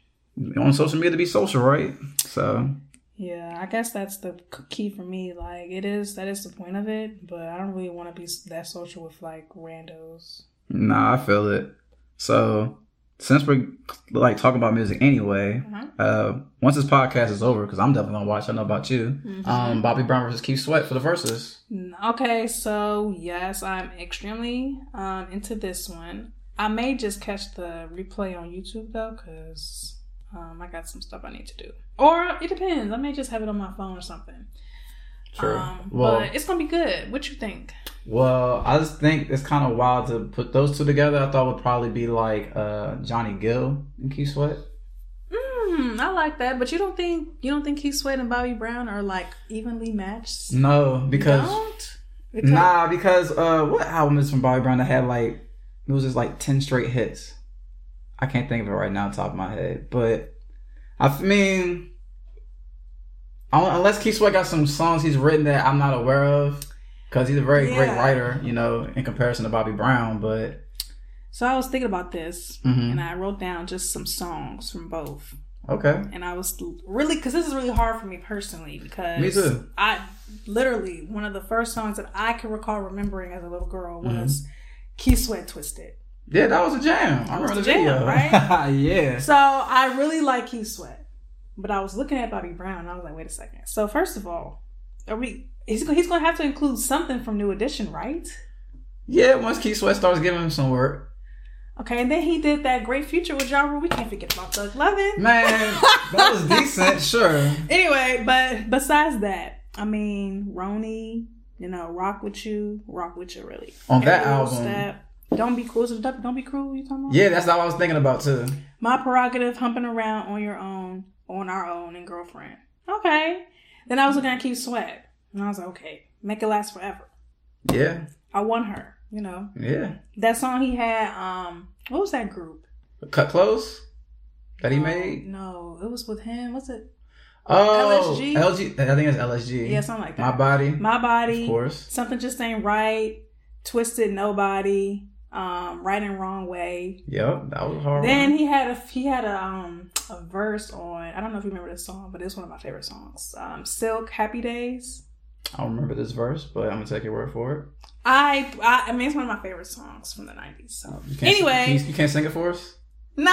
on social media to be social, right? So yeah, I guess that's the key for me. Like, it is that is the point of it. But I don't really want to be that social with like randos. nah, I feel it. So since we're like talking about music anyway, Uh-huh. uh, once this podcast is over, because I'm definitely gonna watch. I know about you. Mm-hmm. Um, Bobby Brown versus Keith Sweat for the verses. Okay, so yes, I'm extremely um, into this one. I may just catch the replay on YouTube though, because um, I got some stuff I need to do. Or it depends. I may just have it on my phone or something. True. Um, Well- but it's gonna be good. What you think? Well, I just think it's kind of wild to put those two together. I thought would probably be like uh, Johnny Gill and Keith Sweat. Mm, I like that, but you don't think you don't think Keith Sweat and Bobby Brown are like evenly matched? No, because Don't? Because- nah, because uh, what album is from Bobby Brown that had like it was just like ten straight hits. I can't think of it right now, on top of my head, but I mean, unless Keith Sweat got some songs he's written that I'm not aware of, because he's a very great writer, you know, in comparison to Bobby Brown. But So I was thinking about this, Mhm. and I wrote down just some songs from both. okay, and I was really because this is really hard for me personally because Me too. I literally one of the first songs that I can recall remembering as a little girl Mm-hmm. was Keith Sweat Twisted. Yeah, that was a jam. I remember the a jam, video, right? yeah. So I really like Keith Sweat, but I was looking at Bobby Brown and I was like, wait a second. So first of all, are we? He's he's going to have to include something from New Edition, right? Yeah, once Keith Sweat starts giving him some work, Okay, and then he did that great feature with Ja Rule. We can't forget about Thug Lovin'. man, that was decent. Sure. Anyway, but besides that, I mean, Roni, you know, rock with you, rock with you, really. On that album. step. Don't be cruel. Don't be cruel. You talking about? Yeah, that's what I was thinking about too. My prerogative, humping around on your own, on our own, and girlfriend. Okay. Then I was looking at Keith Sweat, and I was like, okay, make it last forever. Yeah, I want her. You know yeah. that song he had. Um, what was that group Kut Klose that he Oh, made. No, it was with him. What's it? Oh, LSG? LG. I think it's LSG. Yeah, something like that. My body. My body. Of course. something just ain't right twisted nobody um right and wrong way Yep, that was hard. then he had a he had a um a verse on i don't know if you remember this song but it's one of my favorite songs um silk happy days I don't remember this verse, but I'm gonna take your word for it. i i, I mean it's one of my favorite songs from the 90s so You Anyway. you, you can't sing it for us. no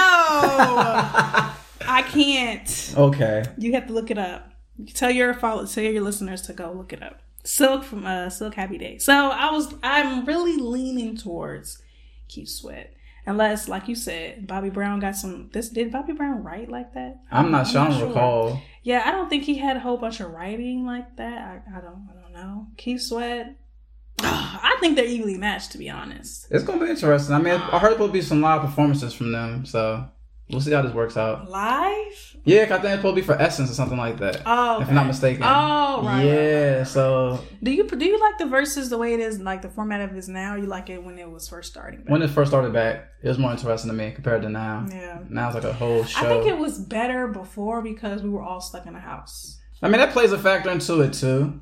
i can't okay. you have to look it up tell your follow tell your listeners to go look it up silk from uh silk happy days so i was i'm really leaning towards keith sweat unless like you said bobby brown got some this did bobby brown write like that I'm not sure. I don't sure. recall. yeah i don't think he had a whole bunch of writing like that i, I don't i don't know keith sweat i think they're evenly matched to be honest It's gonna be interesting. I mean, I heard um, there'll be some live performances from them, so we'll see how this works out. live Yeah, I think it's supposed to be for Essence or something like that. oh If I'm not mistaken. oh right, yeah, right, right. so Do you do you like the verses the way it is, like the format of it is now? Or you like it when it was first starting? back? when it first started back, it was more interesting to me compared to now. yeah, Now it's like a whole show. I think it was better before because we were all stuck in the house. I mean, that plays a factor into it too.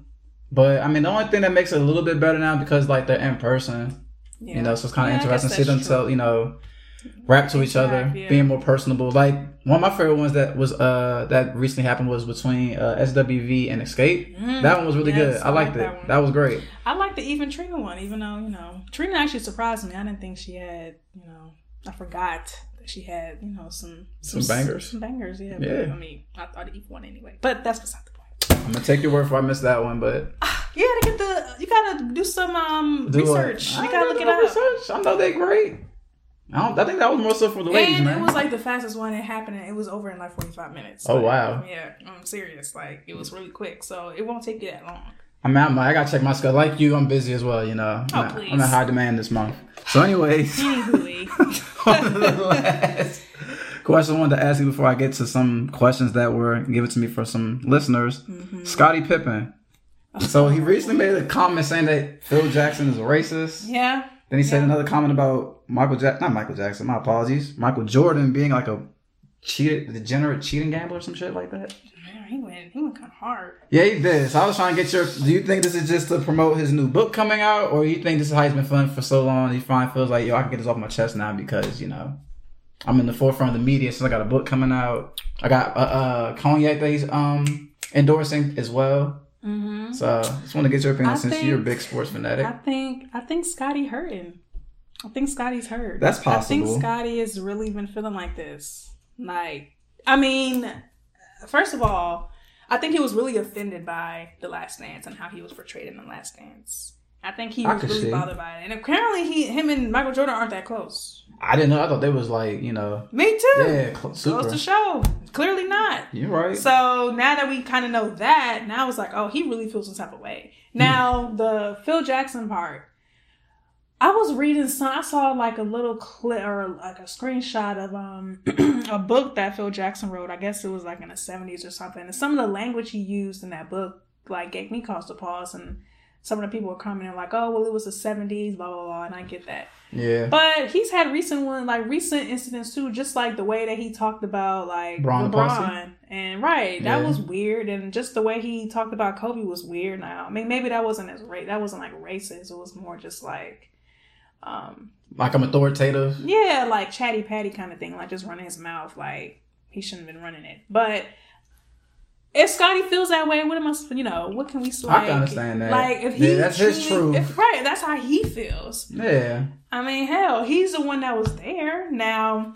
But I mean, the only thing that makes it a little bit better now because like they're in person, Yeah. you know, so it's kind of Yeah, interesting to see them that's tell, you know, rap to each other, yeah. being more personable. Like one of my favorite ones that was uh that recently happened was between uh, SWV and Xscape. Mm, That one was really yes, good. I liked like it. that. That was great. I like the even Trina won, even though you know Trina actually surprised me. I didn't think she had, you know, I forgot that she had, you know, some Some bangers. some bangers. Yeah, Yeah. But, I mean, I thought Eve one anyway, but that's beside the point. I'm gonna take your word for I missed that one, but You gotta get the, you gotta do some um do research. I You gotta look it up. Research. I know they're great. I don't. I think that was more so for the ladies, and man. it was like the fastest one. It happened. and It was over in like forty five minutes. Oh, Like, wow. Yeah, I'm serious. Like it was really quick, so it won't take you that long. I mean, I'm, I gotta check my schedule. Like you, I'm busy as well. You know, Oh, I'm, please. I'm in high demand this month. So, anyways, Anywho, on to the last question I wanted to ask you before I get to some questions that were given to me for some listeners. Mm-hmm. Scottie Pippen. So he recently made a comment saying that Phil Jackson is a racist. yeah, Then he said Yeah. another comment about Michael Jack, not Michael Jackson. My apologies, Michael Jordan being like a cheated, degenerate cheating gambler or some shit like that. man, he went, he went kind of hard. Yeah, he did. So I was trying to get your. Do you think this is just to promote his new book coming out, or you think this is how he's been feeling for so long? He finally feels like, yo, I can get this off my chest now because you know I'm in the forefront of the media. Since I got a book coming out, I got uh, uh cognac that he's um endorsing as well. Mm-hmm. So I just want to get your opinion I since think- you're a big sports fanatic. I think I think Scottie hurting. I think Scottie's hurt. That's possible. I think Scottie has really been feeling like this. Like, I mean, first of all, I think he was really offended by the Last Dance and how he was portrayed in the Last Dance. I think he I was really see. bothered by it. And apparently, he, him and Michael Jordan aren't that close. I didn't know. I thought they was like, you know, Me too. yeah, cl- super. Goes to show. Clearly not. You're right. So now that we kind of know that, now it's like, oh, he really feels some type of way. Now the Phil Jackson part, I was reading some. I saw like a little clip or like a screenshot of um a book that Phil Jackson wrote. I guess it was like in the seventies or something. And some of the language he used in that book like gave me cause to pause. And some of the people were commenting like, oh, well, it was the seventies, blah blah blah. And I get that. yeah. But he's had recent one, like recent incidents too, just like the way that he talked about like Braun LeBron, and right, that Yeah. was weird, and just the way he talked about Kobe was weird. Now, I mean, maybe that wasn't as ra- that wasn't like racist. It was more just like, um, like I'm authoritative. yeah, like chatty patty kind of thing, like just running his mouth, like he shouldn't have been running it. But if Scottie feels that way, what am I? You know, what can we? Like, I can understand that. Like if he, Yeah, that's his truth. if- right? That's how he feels. Yeah. I mean, hell, he's the one that was there. Now,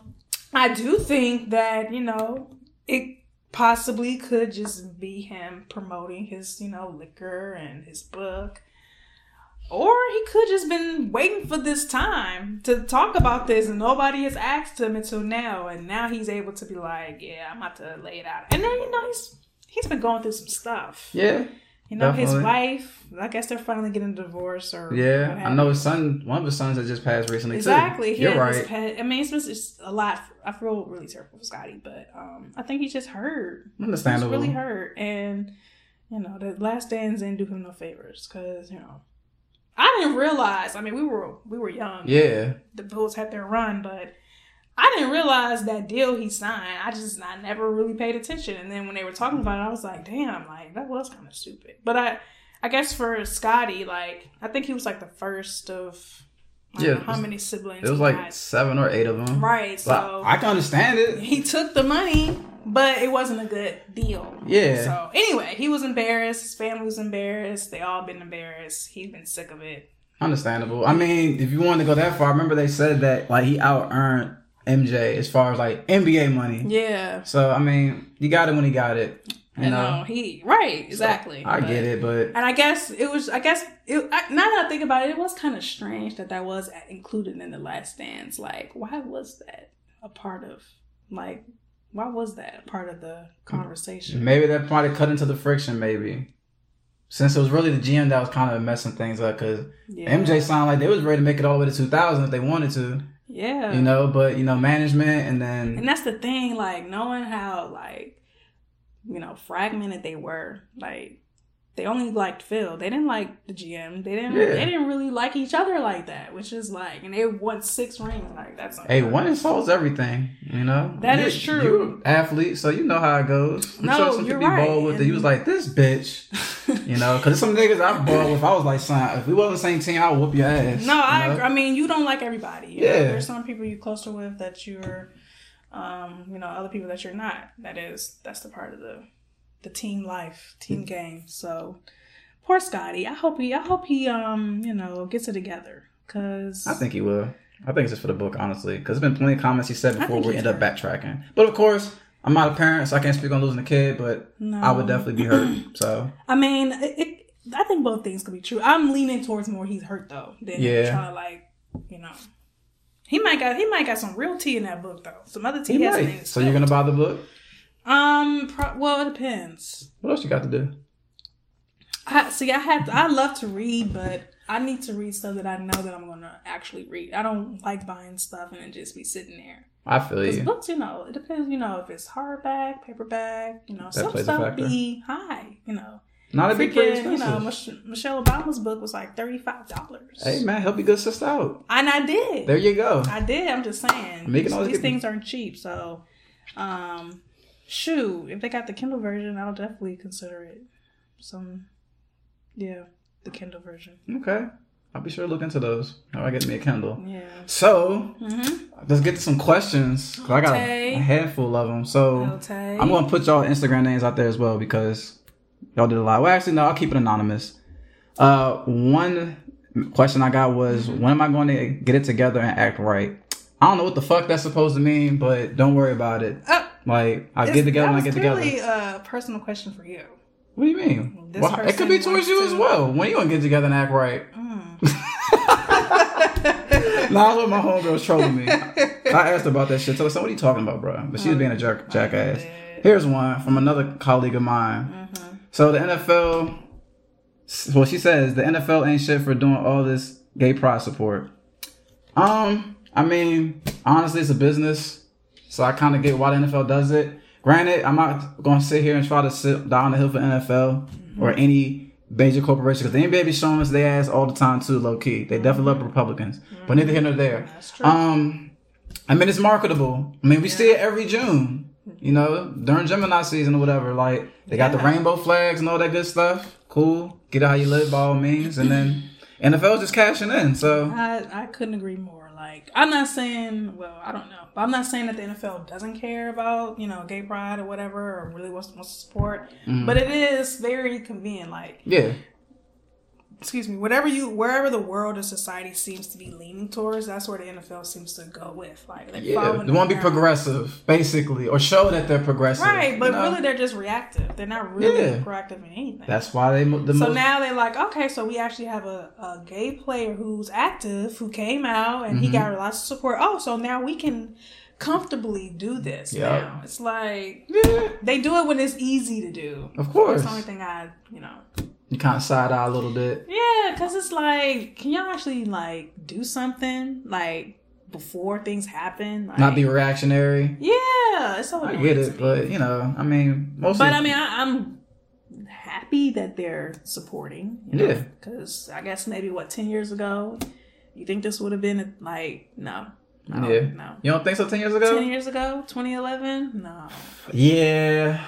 I do think that, you know, it possibly could just be him promoting his, you know, liquor and his book. Or he could just been waiting for this time to talk about this and nobody has asked him until now. And now he's able to be like, yeah, I'm about to lay it out. And then, you know, he's he's been going through some stuff. Yeah. You know, his wife, I guess they're finally getting a divorce or Yeah. I know his son, one of his sons that just passed recently Exactly. too. You're right. pet- I mean, it's just a lot. I feel really terrible for Scottie, but um, I think he just hurt. He's Understandable. really hurt, and you know, the last dance didn't do him no favors because you know, I didn't realize. I mean, we were we were young. Yeah. The Bulls had their run, but I didn't realize that deal he signed. I just I never really paid attention, and then when they were talking about it, I was like, damn, like that was kind of stupid. But I. I guess for Scottie, like I think he was like the first of I don't Yeah, how many siblings It was he like had. seven or eight of them. Right. But So I can understand it. he took the money, but it wasn't a good deal. Yeah. So anyway, he was embarrassed. His family was embarrassed. They all been embarrassed. He's been sick of it. Understandable. I mean, if you want to go that far, I remember they said that like he out earned MJ as far as like NBA money. Yeah. So I mean, you got it when he got it. You know. know, he right exactly. I But- get it, but And I guess it was. I guess it, I, now that I think about it, it was kind of strange that that was included in the Last Dance. Like, why was that a part of? Like, why was that part of the conversation? maybe that probably cut into the friction. Maybe since it was really the GM that was kind of messing things up because Yeah. MJ sounded like they was ready to make it all the way to 2000 if they wanted to. Yeah. You know, but you know, management and then And that's the thing, like knowing how like you know fragmented they were. Like they only liked Phil. They didn't like the GM. They didn't. Yeah. They didn't really like each other like that. Which is like, and they won six rings. Like that's Hey, one solves everything, you know. That you, is true. You an athlete, so you know how it goes. I'm No, sure some you're right. bold with it. He was like, "This bitch," you know, because some niggas I ball with. I was like, "Son, if we wasn't the same team, I'll whoop your ass." No, you I know? I mean, you don't like everybody. You know, Yeah. there's some people you're closer with that you're, um, you know, other people that you're not. That is that's the part of the the team life, team game. So poor Scottie. I hope he. I hope he. Um, you know, gets it together. Cause I think he will. I think it's just for the book, honestly, because there's been plenty of comments he said before we end up backtracking. But of course, I'm not a parent, so I can't speak on losing a kid. But no, I would definitely be hurt. So I mean, it, it. I think both things could be true. I'm leaning towards more he's hurt though than Yeah. trying to like, you know. He might got he might got some real tea in that book though. Some other tea he might. So you're gonna buy the book? Um. Pro- well, it depends. What else you got to do? I see. I have. To, I love to read, but I need to read stuff that I know that I'm going to actually read. I don't like buying stuff and it just be sitting there. I feel you. books, you know, it depends. You know, if it's hardback, paperback, you know, some stuff be high. You know, Not a big pretty. You know, Mich- Michelle Obama's book was like thirty five dollars. hey man, help your good sister out. and I did. There you go. I did. I'm just saying. Can always these things aren't cheap. So, um, shoot, if they got the Kindle version, I'll definitely consider it. Some, yeah, the Kindle version. Okay. I'll be sure to look into those. How I get me a Kindle. Yeah. So Mm-hmm. let's get to some questions. I got a, a handful of them. So Okay. I'm gonna put y'all Instagram names out there as well because y'all did a lot. Well, actually, no, I'll keep it anonymous. Uh, one question I got was, when am I going to get it together and act right? I don't know what the fuck that's supposed to mean, but don't worry about it. Oh, Like I it's- get together when I get together. clearly a personal question for you. What do you mean? This Well, it could be towards you to- as well. When you gonna get together and act right? Mm. nah, that's what my homegirl's trolling me. I asked about that shit. So what are you talking about, bro? But she was being a jerk, jackass. Here's one from another colleague of mine. So the NFL, well, she says the NFL ain't shit for doing all this gay pride support. Um, I mean, honestly, it's a business, so I kind of get why the NFL does it. Granted, I'm not going to sit here and try to sit down the hill for NFL or any major corporation because the NBA be showing us their ass all the time too, low key. They definitely love Republicans, but neither here nor there. That's true. Um, I mean, it's marketable. I mean, we see it every June, you know, during Gemini season or whatever. Like, they got the rainbow flags and all that good stuff. Cool. Get it how you live by all means. And then NFL's just cashing in. So, I, I couldn't agree more. Like, I'm not saying, well, I don't know, but I'm not saying that the NFL doesn't care about, you know, gay pride or whatever, or really wants, wants to support. Mm-hmm. But it is very convenient. Like, yeah. Excuse me, whatever you, wherever the world or society seems to be leaning towards, that's where the NFL seems to go with. Like, they're Yeah. They want to be progressive, basically, or show that they're progressive. Right, but you know? really they're just reactive. They're not really Yeah. proactive in anything. That's why they, the So most. now they're like, okay, so we actually have a, a gay player who's active, who came out and Mm-hmm. he got lots of support. Oh, so now we can comfortably do this Yep. now. It's like yeah, they do it when it's easy to do. of course. That's the only thing I, you know. You kind of side eye a little bit. Yeah, because it's like, can y'all actually like do something like before things happen? Like, Not be reactionary. Yeah, it's so I get it, but you know, I mean, most. But I mean, I, I'm happy that they're supporting. You know, Yeah. Because I guess maybe what ten years ago, you think this would have been like no, no, Yeah. no. you don't think so? Ten years ago? Ten years ago, 2011, no, Yeah,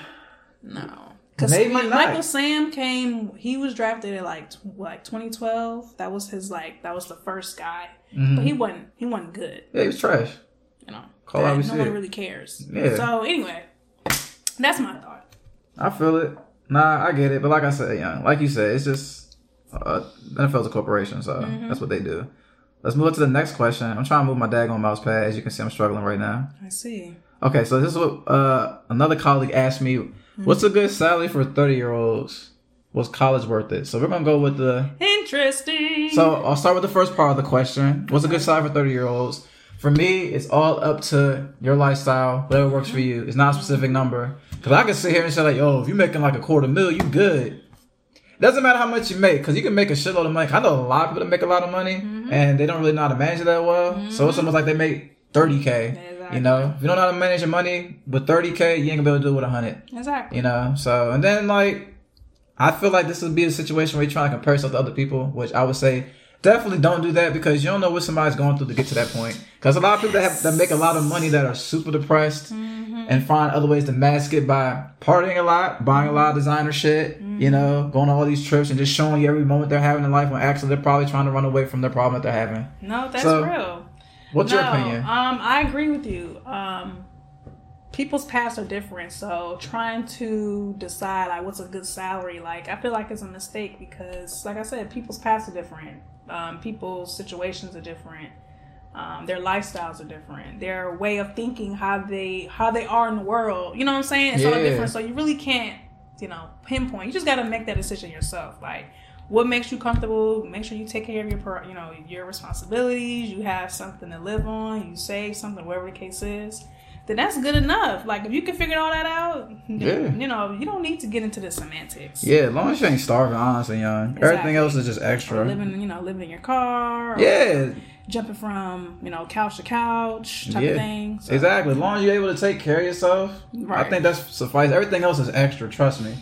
no. Because. Michael Sam came, he was drafted at like tw- like 2012. That was his like that was the first guy, Mhm. but he wasn't he wasn't good. yeah, he was trash. You know, Call That- no one really cares. Yeah. So anyway, that's my thought. I feel it. Nah, I get it, but like I said, yeah, like you said, it's just uh, NFL's a corporation, so Mm-hmm. that's what they do. Let's move on to the next question. I'm trying to move my daggone mouse pad. As you can see, I'm struggling right now. I see. Okay, so this is what uh, another colleague asked me. Hmm. What's a good salary for 30 year olds? Was college worth it? So we're gonna go with the. Interesting. So I'll start with the first part of the question. What's a good salary for 30 year olds? For me, it's all up to your lifestyle, whatever works for you. It's not a specific number. Cause I can sit here and say like, yo, if you're making like a quarter mil, you good. Doesn't matter how much you make, cause you can make a shitload of money. I know a lot of people that make a lot of money, mm-hmm. and they don't really know how to manage it that well. So it's mm-hmm. almost like they make 30k. You know, if you don't know how to manage your money with 30k, you ain't gonna be able to do it with 100. exactly. You know, so and then like, I feel like this would be a situation where you're trying to compare yourself to other people, which I would say definitely don't do that because you don't know what somebody's going through to get to that point. Because a lot of people that have that make a lot of money that are super depressed mm-hmm. and find other ways to mask it by partying a lot, buying a lot of mm-hmm. designer shit, you mm-hmm. know, going on all these trips and just showing you every moment they're having in life when actually they're probably trying to run away from the problem that they're having. No, that's So, real. What's no, your opinion? Um, I agree with you. Um, people's paths are different, so trying to decide like what's a good salary, like I feel like it's a mistake because, like I said, people's paths are different. Um, people's situations are different. Um, their lifestyles are different. Their way of thinking, how they how they are in the world. You know what I'm saying? It's all different. So you really can't, you know, pinpoint. You just got to make that decision yourself. Like what makes you comfortable make sure you take care of your you know your responsibilities you have something to live on you save something whatever the case is then that's good enough like if you can figure all that out Yeah. you know you don't need to get into the semantics Yeah, as long as you ain't starving, honestly, young. Exactly. Everything else is just or extra. living you know living in your car or Yeah, jumping from you know couch to couch type Yeah. of thing So, exactly. As long as you're able to take care of yourself, I think that's suffice. Everything else is extra. Trust me.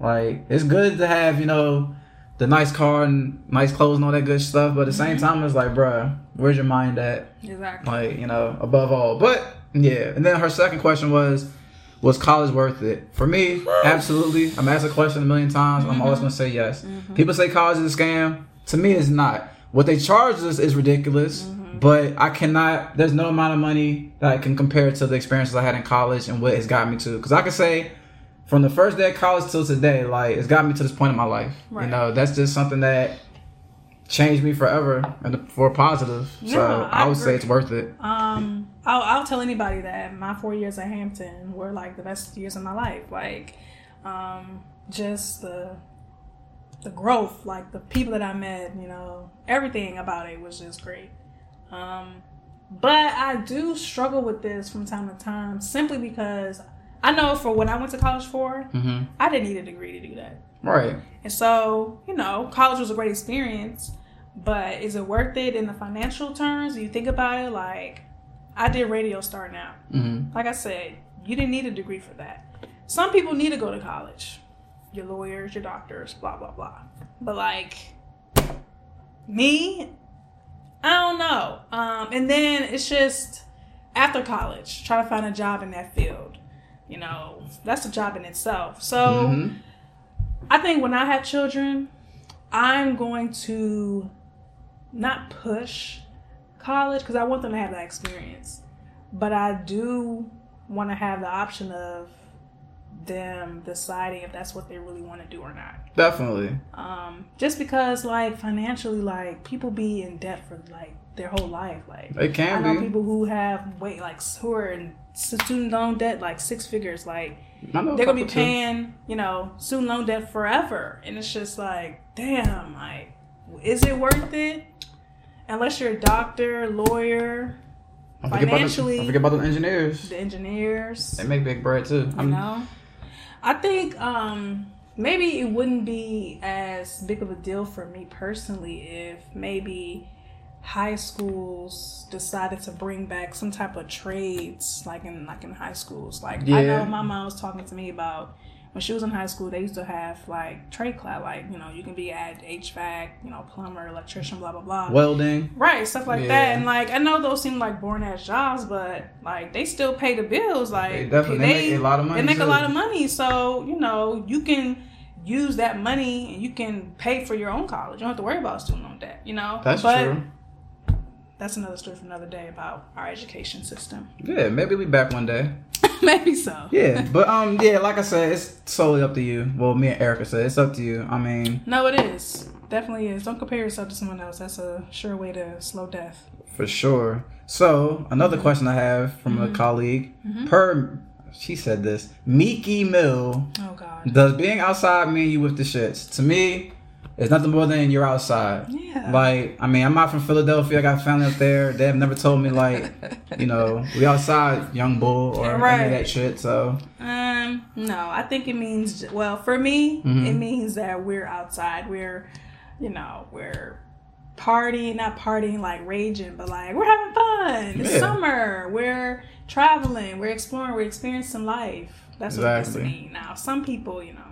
Like it's good to have you know the nice car and nice clothes and all that good stuff, but at the same Mm-hmm. time, it's like, bruh, where's your mind at? exactly Like you know, above all. But yeah, and then her second question was. Was college worth it? For me, absolutely. I'm asked a question a million times. I'm Mm-hmm. always gonna say yes. People say college is a scam. To me, it's not. What they charge us is ridiculous, Mm-hmm. but I cannot. There's no amount of money that I can compare to the experiences I had in college and what it's got me to. Because I can say, from the first day of college till today, like it's got me to this point in my life. Right. You know, that's just something that changed me forever and for positive. So I I would say it's worth it. Um, I'll, I'll tell anybody that my four years at Hampton were like the best years of my life. Like, um, just the the growth, like the people that I met, you know, everything about it was just great. Um, but I do struggle with this from time to time simply because I know for when I went to college for, Mm-hmm. I didn't need a degree to do that. Right. And so, you know, college was a great experience, but is it worth it in the financial terms? You think about it, like I did Radio Star now. Mm-hmm. Like I said, you didn't need a degree for that. Some people need to go to college. Your lawyers, your doctors, blah blah blah. But like me, I don't know. Um, and then it's just after college, try to find a job in that field. You know, that's a job in itself. So Mm-hmm. I think when I have children, I'm going to not push college because I want them to have that experience. But I do want to have the option of them deciding if that's what they really want to do or not. Definitely. Um, just because, like, financially, like, people be in debt for, like, their whole life. Like, It can I know be. people who have, wait, like, who are in student loan debt, like, six figures. Like, I they're gonna be too. paying, you know, student loan debt forever, and it's just like, damn, like, is it worth it? Unless you're a doctor, lawyer, Don't forget about the- financially- Don't forget about the engineers. the engineers, They make big bread too. you know. I think um, maybe it wouldn't be as big of a deal for me personally if maybe high schools decided to bring back some type of trades like in like in high schools like i know my mom was talking to me about when she was in high school they used to have like trade class like you know you can be at hvac you know plumber electrician blah blah blah Welding. Right, stuff like Yeah. that. And like I know those seem like boring ass jobs, but like they still pay the bills. Like They definitely- they make a lot of money, They make too. a lot of money. So, you know, you can use that money and you can pay for your own college. You don't have to worry about student loan debt, you know? That's but true. That's another story for another day about our education system. Yeah, maybe be back one day. Maybe so. Yeah, but um, yeah, like I said, it's solely up to you. Well, me and Erica said it's up to you. I mean, No, it is. Definitely is. Don't compare yourself to someone else. That's a sure way to slow death. for sure. So another mm-hmm. question I have from a mm-hmm. colleague. Mm-hmm. Per, she said this. Meek Mill. Oh God. Does being outside mean you with the shits? To me, it's nothing more than you're outside. Yeah. Like, I mean, I'm not from Philadelphia. I got family up there. They have never told me like, you know, we outside, young bull, or any Right. of that shit. So Um, no, I think it means well for me. Mhm. It means that we're outside. We're, you know, we're partying, not partying like raging, but like we're having fun. It's Yeah. summer. We're traveling. We're exploring. We're experiencing life. That's what it Exactly. means. Now, some people, you know,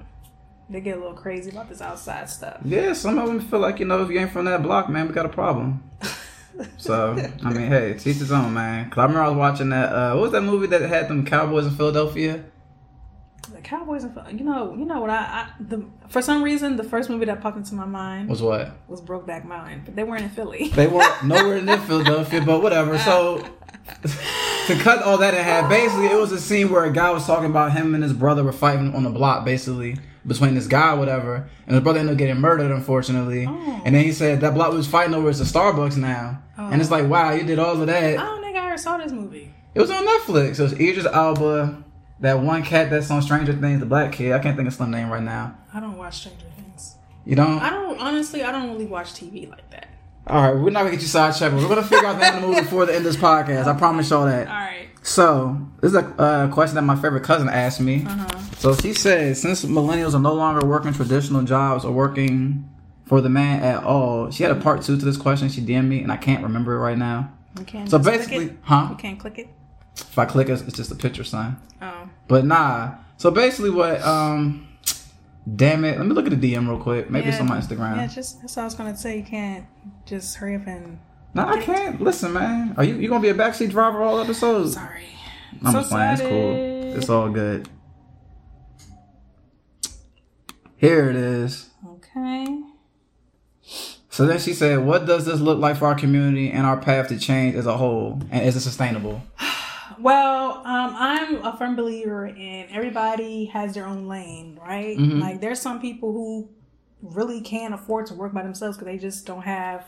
they get a little crazy about this outside stuff. yeah, some of them feel like you know, if you ain't from that block, man, we got a problem. So I mean, hey, teach his own, man. Cause I remember I was watching that. Uh, what was that movie that had them cowboys in Philadelphia? the Cowboys, and you know, you know what I, I the for some reason the first movie that popped into my mind Was what? was Brokeback Mountain, but they weren't in Philly. They weren't nowhere near Philadelphia, but whatever. So to cut all that in half, basically it was a scene where a guy was talking about him and his brother were fighting on the block, basically between this guy, or whatever, and his brother ended up getting murdered, unfortunately. Oh. And then he said that block we was fighting over is a Starbucks now, and it's oh. like, wow, you did all of that. Oh, I that. don't think I ever saw this movie. It was on Netflix. It was Idris Elba, that one cat that's on Stranger Things, the black kid. I can't think of his name right now. I don't watch Stranger Things. You don't? I don't honestly. I don't really watch TV like that. All right, we're not gonna get you sidetracked. but We're gonna figure out the end of the movie before the end of this podcast. I promise y'all that. All right. So this is a uh, question that my favorite cousin asked me. Uh huh. So she said, since millennials are no longer working traditional jobs or working for the man at all, she had a part two to this question. She DM'd me, and I can't remember it right now. We can't. So basically, huh? we can't click it. If I click it, it's just a picture sign. Oh, But nah. So basically, what? Um, damn it. Let me look at the DM real quick. Maybe it's on my Instagram. Yeah, just that's what I was gonna say. You can't just hurry up and. No, I can't. Listen, man. Are you you gonna be a backseat driver all episodes? Sorry. I'm So just playing. It's cool. It's all good. Here it is. Okay. So then she said, "What does this look like for our community and our path to change as a whole, and is it sustainable?" Well, um, I'm a firm believer in everybody has their own lane, right? Mhm. Like there's some people who really can't afford to work by themselves because they just don't have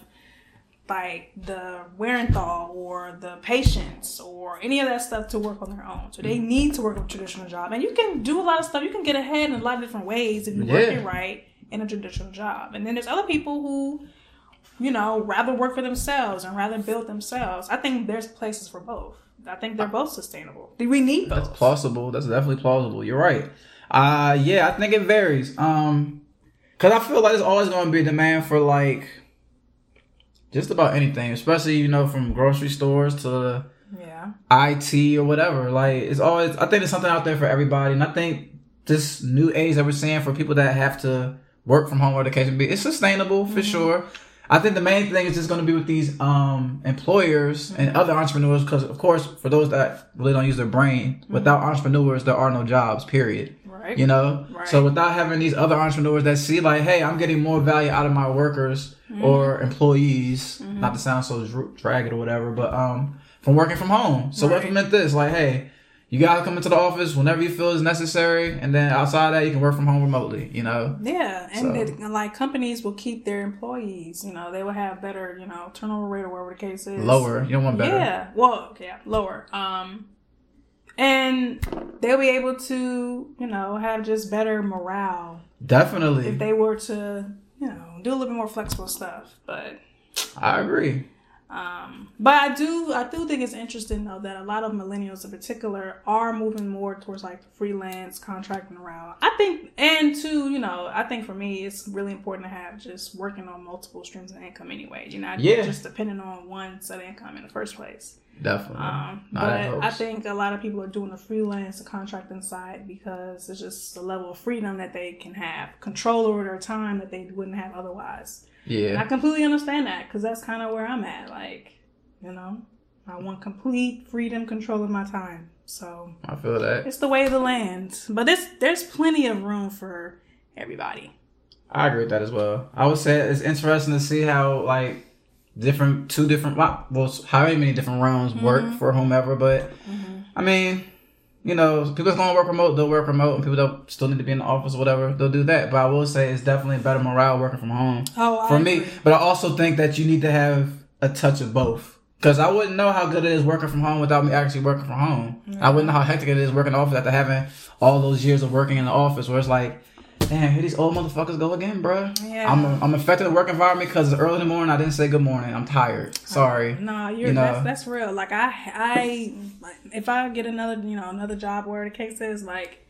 like the wherewithal or the patience or any of that stuff to work on their own. So they need to work a traditional job, and you can do a lot of stuff. You can get ahead in a lot of different ways if you work it right. in a traditional job. And then there's other people who, you know, rather work for themselves and rather build themselves. I think there's places for both. I think they're both sustainable. Do we need both? That's plausible. That's definitely plausible. You're right. Uh yeah, I think it varies. Um cuz I feel like there's always going to be a demand for like just about anything, especially you know from grocery stores to Yeah. IT or whatever. Like it's always I think there's something out there for everybody. And I think this new age that we're seeing for people that have to work from home or the case may be, it's sustainable for mm-hmm. sure. I think the main thing is just going to be with these um, employers and other entrepreneurs, because of course, for those that really don't use their brain, without entrepreneurs, there are no jobs. Period. Right. You know. Right. So without having these other entrepreneurs that see like, hey, I'm getting more value out of my workers or employees, not to sound so dr- dragged or whatever, but um, from working from home. So Right. implement this, like, hey. You gotta come into the office whenever you feel is necessary, and then outside of that, you can work from home remotely. You know, Yeah, and So- it, like companies will keep their employees. You know, they will have better, you know, turnover rate or whatever the case is. lower. You don't want better. Yeah, well, yeah, lower. Um, and they'll be able to, you know, have just better morale Definitely. if they were to, you know, do a little bit more flexible stuff. But, I agree. Um, but I do, I do think it's interesting though that a lot of millennials in particular are moving more towards like freelance contracting around. I think, and to, you know, I think for me, it's really important to have just working on multiple streams of income anyway. You're not Yeah. just depending on one set of income in the first place. Definitely. Um, but. I think a lot of people are doing the freelance and contracting side because it's just the level of freedom that they can have, control over their time that they wouldn't have otherwise. And I completely understand that because that's kind of where I'm at. Like, you know, I want complete freedom, control of my time. So I feel that. it's the way of the land. But there's there's plenty of room for everybody. I agree with that as well. I would say it's interesting to see how like different two different well, however many different rounds work Mm-hmm. for whomever. But I mean, you know, people that's gonna work remote, they'll work remote, and people that still need to be in the office or whatever, they'll do that. But I will say it's definitely better morale working from home Oh, for me. But I also think that you need to have a touch of both. Cause I wouldn't know how good it is working from home without me actually working from home. I wouldn't know how hectic it is working in the office after having all those years of working in the office where it's like, damn, here these old motherfuckers go again, bruh. Yeah. I'm I'm affected the work environment because it's early in the morning. I didn't say good morning. I'm tired. Uh, Sorry. No, you're You know. that's that's real. Like I I if I get another you know another job where the case is like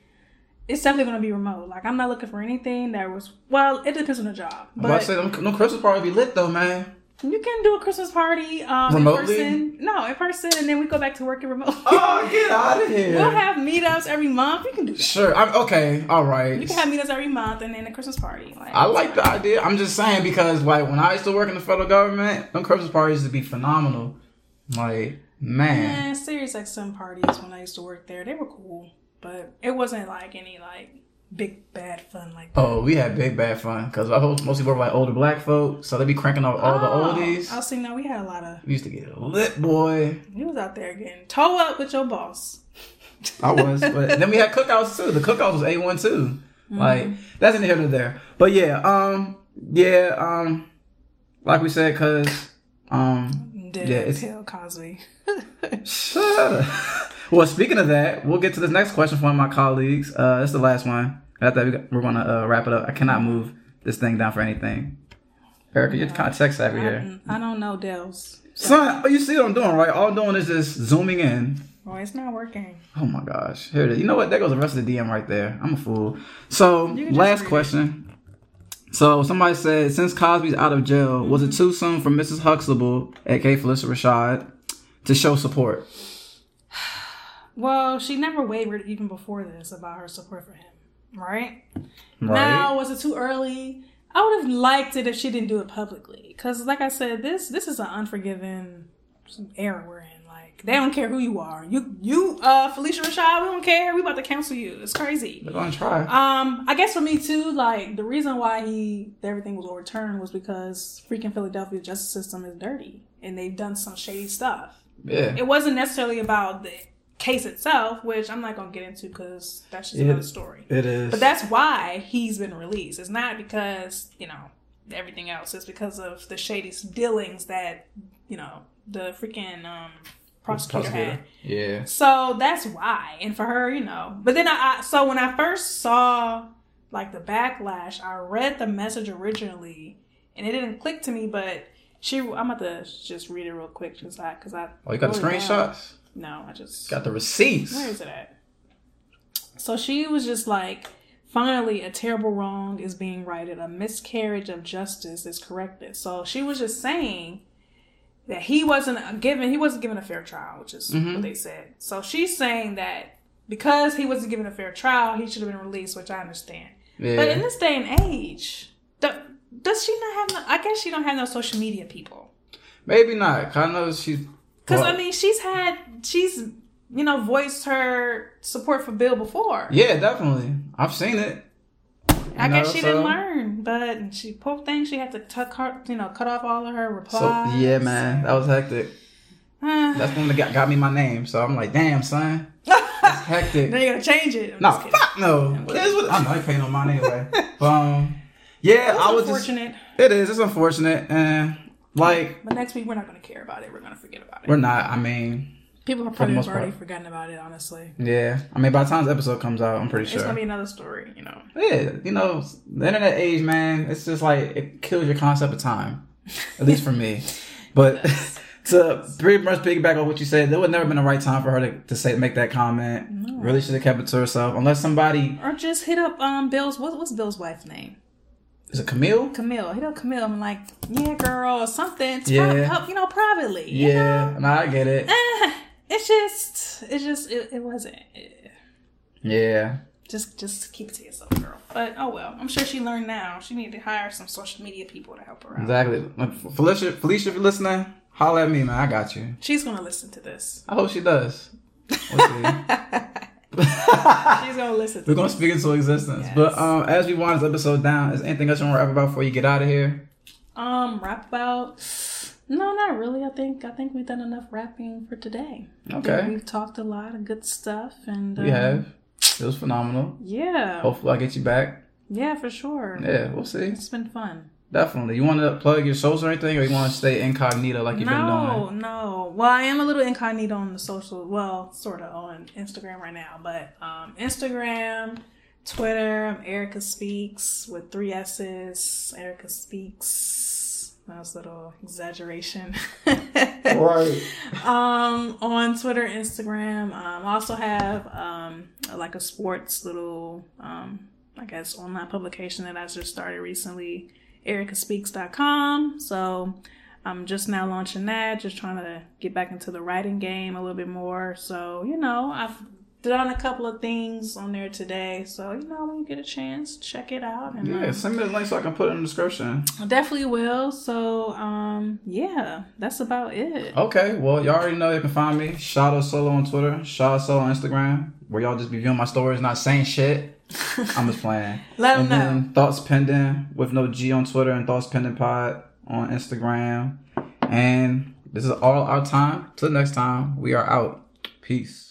it's definitely gonna be remote. Like I'm not looking for anything that was well. It depends on the job, But I say no Christmas party be lit though, man. You can do a Christmas party um, Remotely? in person. No, in person, and then we go back to working remotely. Oh, get out of here. we'll have meetups every month. You can do that. Sure. I'm okay. All right. You can have meetups every month, and then a Christmas party. Like I like the idea. I'm just saying because like when I used to work in the federal government, them Christmas parties used to be phenomenal. Like man, Yeah, Sirius XM parties when I used to work there, they were cool, but it wasn't like any like big bad fun like that. oh, we had big bad fun because I hope mostly work with like older black folk, so they be cranking out all Oh, the oldies. I was saying, no, we had a lot of. We used to get lit, boy. You was out there getting toe up with your boss. I was, but then we had cookouts too. The cookouts was a one too. Like that's in the here to there. But yeah, um, yeah, um, like we said, cause um, Dead Yeah, it's- Bill Cosby. Shut up. Well, speaking of that, we'll get to this next question from my colleagues. Uh, it's the last one. After that, we're gonna uh, wrap it up. I cannot move this thing down for anything. Erica, you're kind of tech savvy here. I, don't know Dell's. Son, oh, you see what I'm doing, right? All I'm doing is just zooming in. Well, it's not working. Oh my gosh. Here it is. You know what? There goes the rest of the DM right there. I'm a fool. So, You can just last question. So, somebody said, since Cosby's out of jail, was it too soon for Mrs. Huxtable, aka Phylicia Rashad, to show support? Well, she never wavered even before this about her support for him, right? Right. Now, was it too early? I would have liked it if she didn't do it publicly, because, like I said, this this is an unforgiving era we're in. Like they don't care who you are. You you uh Phylicia Rashad, we don't care. We about to cancel you. It's crazy. They're going to try. Um, I guess for me too, like the reason why he everything was overturned was because freaking Philadelphia justice system is dirty and they've done some shady stuff. yeah. It wasn't necessarily about the case itself, which I'm not gonna get into because that's just Yeah. another story. It is. But that's why he's been released. It's not because you know everything else. It's because of the shady dealings that you know the freaking um, prosecutor had. Yeah. So that's why. And for her, you know. But then I, I so when I first saw like the backlash. I read the message originally, and it didn't click to me. But she, I'm about to just read it real quick, cause I, cause I. Oh, you got the screenshots? No, I just Got the receipts. where is it at? So she was just like, finally, a terrible wrong is being righted. A miscarriage of justice is corrected. So she was just saying that he wasn't given he wasn't given a fair trial, which is Mhm. what they said. So she's saying that because he wasn't given a fair trial, he should have been released, which I understand. Yeah. But in this day and age, does she not have? No, I guess she don't have no social media people. Maybe not. I know she's. Because well, I mean, she's had she's you know voiced her support for Bill before. Yeah, definitely. I've seen it. I You guess she so- didn't learn, but she poor thing. She had to tuck her, you know, cut off all of her So replies. yeah, man, that was hectic. That's when they got, got me my name. So I'm like, damn, son, that's hectic. then you gotta change it. I'm No, just fuck no. It is what- I'm not paying no mine anyway. But, um, yeah, I was just. unfortunate, It is. It's unfortunate, and like but next week we're not gonna care about it. We're gonna forget about it. we're not. I mean, People have the probably most already part. forgotten about it. Honestly, yeah. I mean, by the time this episode comes out, I'm pretty sure it's gonna be another story. You know. Yeah, you know, the internet age, man, it's just like it kills your concept of time. At least for me. But to pretty much piggyback on what you said, there would never been the right time for her to, to say make that comment. Really should have kept it to herself. Unless somebody Or just hit up um Bill's what, what's Bill's wife's name? Is it Camille? Camille. Hit up Camille. I'm like, yeah, girl, or something. It's Yeah. help, you know, privately. you Yeah, know? no, I get it. Eh, it's just, it's just, it, it wasn't. eh, Yeah. just, just keep it to yourself, girl. But oh well. I'm sure she learned now. She needed to hire some social media people to help her out. Exactly. Phylicia Phylicia, if you're listening, holla at me, man. I got you. She's gonna listen to this. I hope she does. We'll see. She's gonna listen. To We're gonna speak into existence. Yes. But um, as we wind this episode down, is anything else you want to rap about before you get out of here? Um, rap about. No, not really. I think I think we've done enough rapping for today. I Okay. we've talked a lot of good stuff, and We um, have. It was phenomenal. Yeah, Hopefully, I'll get you back. yeah, for sure. Yeah, we'll see. It's been fun. Definitely. You want to plug your shows or anything, or you want to stay incognito like you've been No, doing? no. No. Well, I am a little incognito on the social. Well, sort of on Instagram right now, but um, Instagram, Twitter. I'm Erica Speaks with three S's. Erica Speaks. That was a little exaggeration. Right. um, on Twitter, Instagram. Um, I also have um, like a sports little, um, I guess, online publication that I just started recently, ericaspeaks.com. So I'm just now launching that, just trying to get back into the writing game a little bit more. So, you know, I've done a couple of things on there today. So, you know, when you get a chance, check it out. And Yeah, um, send me the link so I can put it in the description. I definitely will. So, um, yeah, that's about it. Okay, well, y'all already know you can find me. Shadow Solo on Twitter, Shadow Solo on Instagram, where y'all just be viewing my stories, not saying shit. I'm just playing. Let 'em and know. Thoughts Pending with no G on Twitter and Thoughts Pending Pod on Instagram. And this is all our time. Till next time, we are out. Peace.